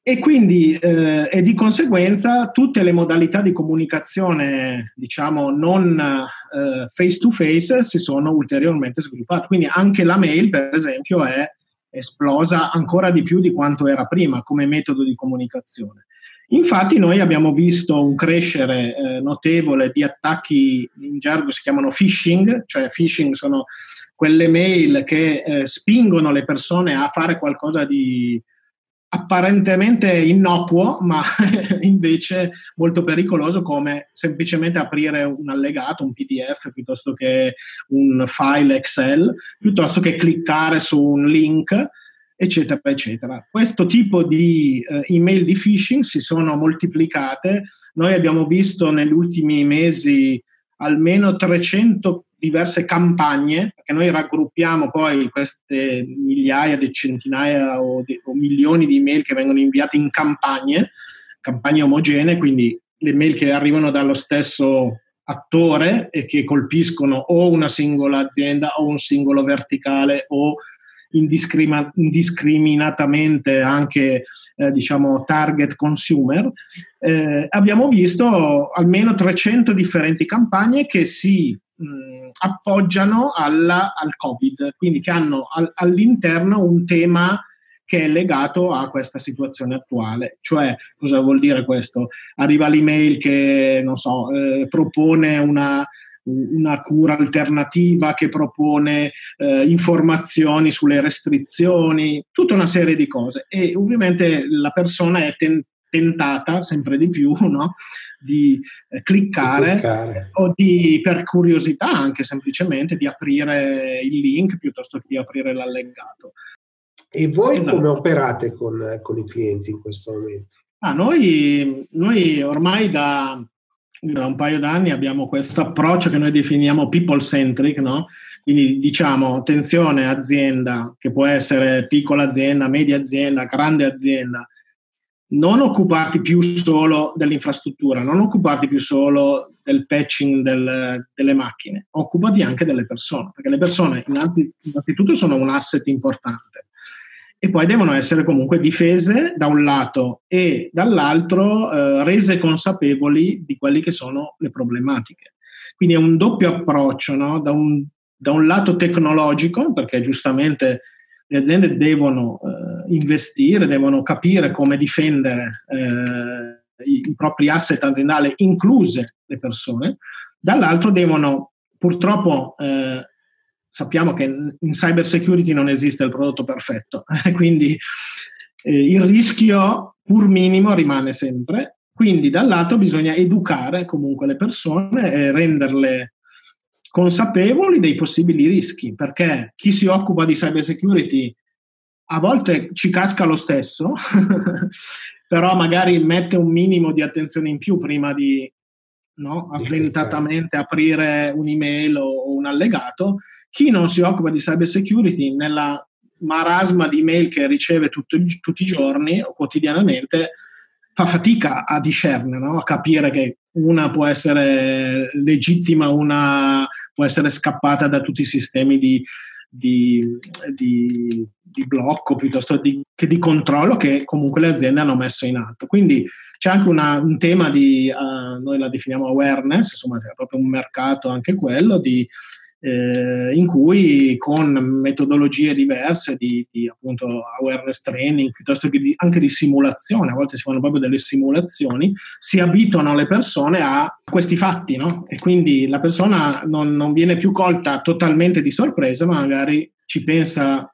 E quindi eh, e di conseguenza tutte le modalità di comunicazione diciamo non face to face si sono ulteriormente sviluppate. Quindi anche la mail per esempio è esplosa ancora di più di quanto era prima come metodo di comunicazione Infatti noi abbiamo visto un crescere eh, notevole di attacchi, in gergo si chiamano phishing, cioè phishing sono quelle mail che eh, spingono le persone a fare qualcosa di apparentemente innocuo, ma invece molto pericoloso come semplicemente aprire un allegato, un PDF piuttosto che un file Excel, piuttosto che cliccare su un link eccetera, eccetera. Questo tipo di eh, email di phishing si sono moltiplicate. Noi abbiamo visto negli ultimi mesi almeno 300 diverse campagne, perché noi raggruppiamo poi queste migliaia centinaia o, di, o milioni di email che vengono inviate in campagne, campagne omogenee, quindi le mail che arrivano dallo stesso attore e che colpiscono o una singola azienda o un singolo verticale o indiscrima- indiscriminatamente anche eh, diciamo target consumer, eh, abbiamo visto almeno 300 differenti campagne che si mh, appoggiano alla, al Covid, quindi che hanno al, all'interno un tema che è legato a questa situazione attuale. Cioè, cosa vuol dire questo? Arriva l'email che, non so, eh, propone una, una cura alternativa che propone eh, informazioni sulle restrizioni, tutta una serie di cose e ovviamente la persona è ten- tentata sempre di più no? di eh, cliccare, cliccare, o di, per curiosità anche semplicemente di aprire il link piuttosto che di aprire l'allegato. E voi esatto. come operate con, con, i clienti in questo momento? Ah, noi, noi ormai da da un paio d'anni abbiamo questo approccio che noi definiamo people centric, no? Quindi diciamo attenzione azienda, che può essere piccola azienda, media azienda, grande azienda, non occuparti più solo dell'infrastruttura, non occuparti più solo del patching del, delle macchine, occupati anche delle persone, perché le persone innanzitutto sono un asset importante e poi devono essere comunque difese da un lato e dall'altro eh, rese consapevoli di quelle che sono le problematiche. Quindi è un doppio approccio, no? da, un, da, un, lato tecnologico, perché giustamente le aziende devono eh, investire, devono capire come difendere eh, i, i, propri asset aziendali, incluse le persone, dall'altro devono purtroppo eh, sappiamo che in cyber security non esiste il prodotto perfetto, quindi eh, il rischio pur minimo rimane sempre. Quindi dal lato bisogna educare comunque le persone e renderle consapevoli dei possibili rischi, perché chi si occupa di cyber security a volte ci casca lo stesso, però magari mette un minimo di attenzione in più prima di no, avventatamente aprire un'email o un allegato. Chi non si occupa di cyber security nella marasma di email che riceve tutto, tutti i giorni o quotidianamente fa fatica a discernere, no? a capire che una può essere legittima, una può essere scappata da tutti i sistemi di, di, di, di blocco piuttosto che di controllo che comunque le aziende hanno messo in atto. Quindi c'è anche una, un tema di, uh, noi la definiamo awareness, insomma c'è proprio un mercato anche quello di eh, in cui con metodologie diverse di, di, appunto awareness training piuttosto che di, anche di simulazione, a volte si fanno proprio delle simulazioni, si abituano le persone a questi fatti, no? E quindi la persona non, non viene più colta totalmente di sorpresa, ma magari ci pensa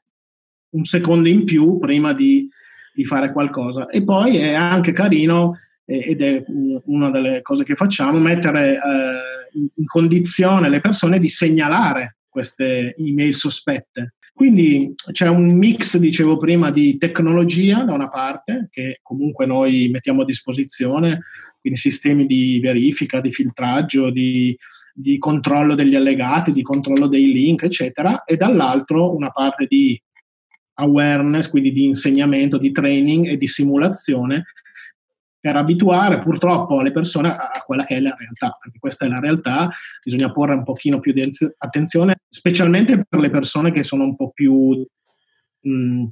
un secondo in più prima di, di fare qualcosa. E poi è anche carino ed è una delle cose che facciamo, mettere eh, in condizione le persone di segnalare queste email sospette. Quindi c'è un mix, dicevo prima, di tecnologia da una parte, che comunque noi mettiamo a disposizione, quindi sistemi di verifica, di filtraggio, di, di controllo degli allegati, di controllo dei link, eccetera, e dall'altro una parte di awareness, quindi di insegnamento, di training e di simulazione per abituare purtroppo le persone a quella che è la realtà, perché questa è la realtà, bisogna porre un pochino più di attenzione, specialmente per le persone che sono un po' più mh,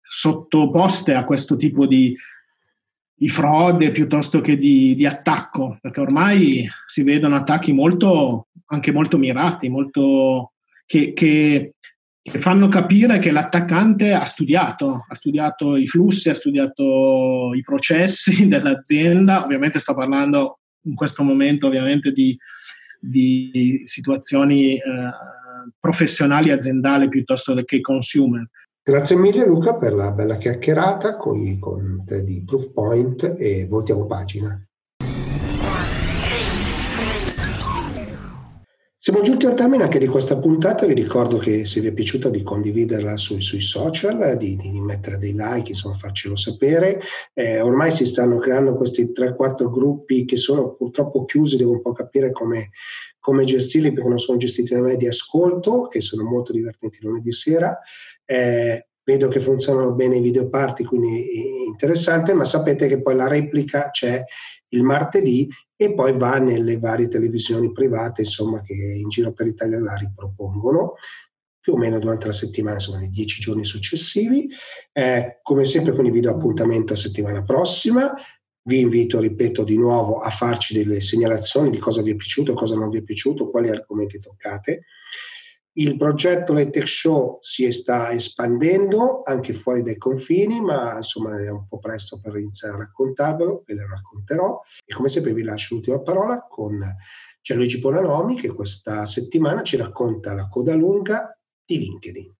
sottoposte a questo tipo di, di frode piuttosto che di, di, attacco, perché ormai si vedono attacchi molto, anche molto mirati, molto, che, che che fanno capire che l'attaccante ha studiato, ha studiato i flussi, ha studiato i processi dell'azienda, ovviamente sto parlando in questo momento ovviamente di, di situazioni eh, professionali aziendali piuttosto che consumer. Grazie mille Luca per la bella chiacchierata con, con te di Proofpoint e voltiamo pagina. Siamo giunti al termine anche di questa puntata, vi ricordo che se vi è piaciuta di condividerla sui, sui social, di, di, mettere dei like, insomma farcelo sapere. Eh, ormai si stanno creando questi 3-4 gruppi che sono purtroppo chiusi, devo un po' capire come, come gestirli perché non sono gestiti da me di ascolto, che sono molto divertenti lunedì sera. Eh, vedo che funzionano bene i video party, quindi interessante, ma sapete che poi la replica c'è il martedì e poi va nelle varie televisioni private, insomma, che in giro per l'Italia la ripropongono più o meno durante la settimana, insomma, nei dieci giorni successivi. Eh, come sempre con il video appuntamento a settimana prossima. Vi invito, ripeto di nuovo, a farci delle segnalazioni di cosa vi è piaciuto, cosa non vi è piaciuto, quali argomenti toccate. Il progetto Tech Show si sta espandendo anche fuori dai confini, ma insomma è un po' presto per iniziare a raccontarvelo, ve lo racconterò. E come sempre vi lascio l'ultima parola con Gianluigi Bonanomi che questa settimana ci racconta la coda lunga di LinkedIn.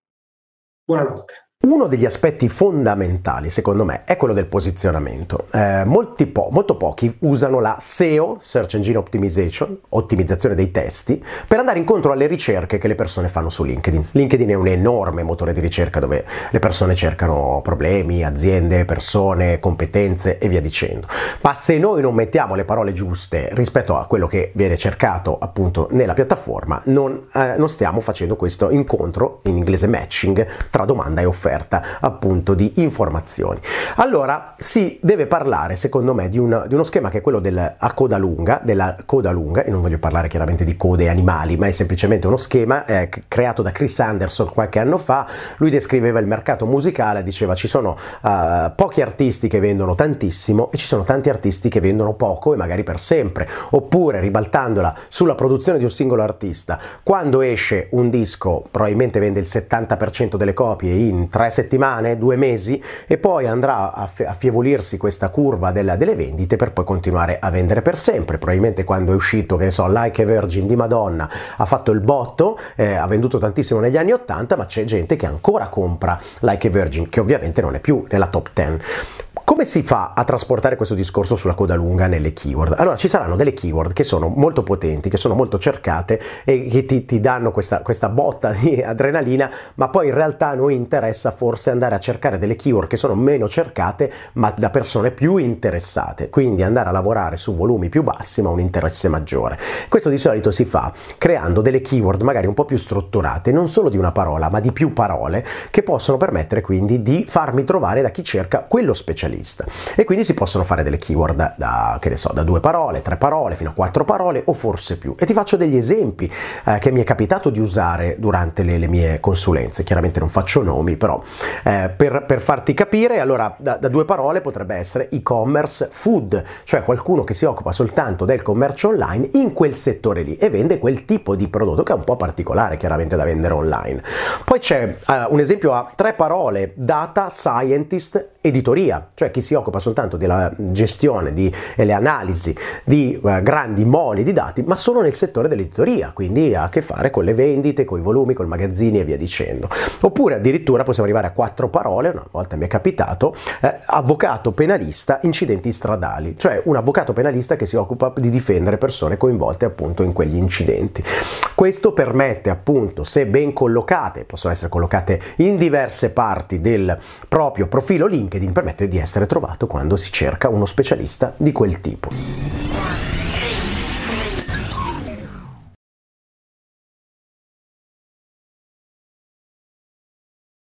Buonanotte. Uno degli aspetti fondamentali, secondo me, è quello del posizionamento. Eh, po- molto pochi usano la SEO, Search Engine Optimization, ottimizzazione dei testi, per andare incontro alle ricerche che le persone fanno su LinkedIn. LinkedIn è un enorme motore di ricerca dove le persone cercano problemi, aziende, persone, competenze e via dicendo. Ma se noi non mettiamo le parole giuste rispetto a quello che viene cercato appunto nella piattaforma, non, eh, non stiamo facendo questo incontro, in inglese matching, tra domanda e offerta offerta appunto di informazioni. Allora si deve parlare secondo me di, un, di uno schema che è quello della coda lunga, della coda lunga, e non voglio parlare chiaramente di code animali, ma è semplicemente uno schema eh, creato da Chris Anderson qualche anno fa, lui descriveva il mercato musicale, diceva ci sono uh, pochi artisti che vendono tantissimo e ci sono tanti artisti che vendono poco e magari per sempre, oppure ribaltandola sulla produzione di un singolo artista, quando esce un disco probabilmente vende il 70% delle copie in tre settimane, due mesi e poi andrà a affievolirsi questa curva della, delle vendite per poi continuare a vendere per sempre. Probabilmente quando è uscito, che ne so, Like a Virgin di Madonna ha fatto il botto, eh, ha venduto tantissimo negli anni 80, ma c'è gente che ancora compra Like a Virgin, che ovviamente non è più nella top 10. Come si fa a trasportare questo discorso sulla coda lunga nelle keyword? Allora ci saranno delle keyword che sono molto potenti, che sono molto cercate e che ti, ti danno questa, questa, botta di adrenalina, ma poi in realtà a noi interessa forse andare a cercare delle keyword che sono meno cercate ma da persone più interessate, quindi andare a lavorare su volumi più bassi ma un interesse maggiore. Questo di solito si fa creando delle keyword magari un po' più strutturate, non solo di una parola ma di più parole, che possono permettere quindi di farmi trovare da chi cerca quello specialista lista. E quindi si possono fare delle keyword da, che ne so, da due parole, tre parole, fino a quattro parole o forse più. E ti faccio degli esempi eh, che mi è capitato di usare durante le, le, mie consulenze. Chiaramente non faccio nomi, però eh, per, per, farti capire, allora da, da due parole potrebbe essere e-commerce food, cioè qualcuno che si occupa soltanto del commercio online in quel settore lì e vende quel tipo di prodotto che è un po' particolare chiaramente da vendere online. Poi c'è uh, un esempio a tre parole, data scientist editoria, cioè cioè chi si occupa soltanto della gestione di, e le analisi di uh, grandi moli di dati, ma solo nel settore dell'editoria, quindi ha a che fare con le vendite, con i volumi, con i magazzini e via dicendo. Oppure addirittura possiamo arrivare a quattro parole, una volta mi è capitato, eh, avvocato penalista incidenti stradali, cioè un avvocato penalista che si occupa di difendere persone coinvolte appunto in quegli incidenti. Questo permette appunto, se ben collocate, possono essere collocate in diverse parti del proprio profilo LinkedIn, permette di essere trovato quando si cerca uno specialista di quel tipo.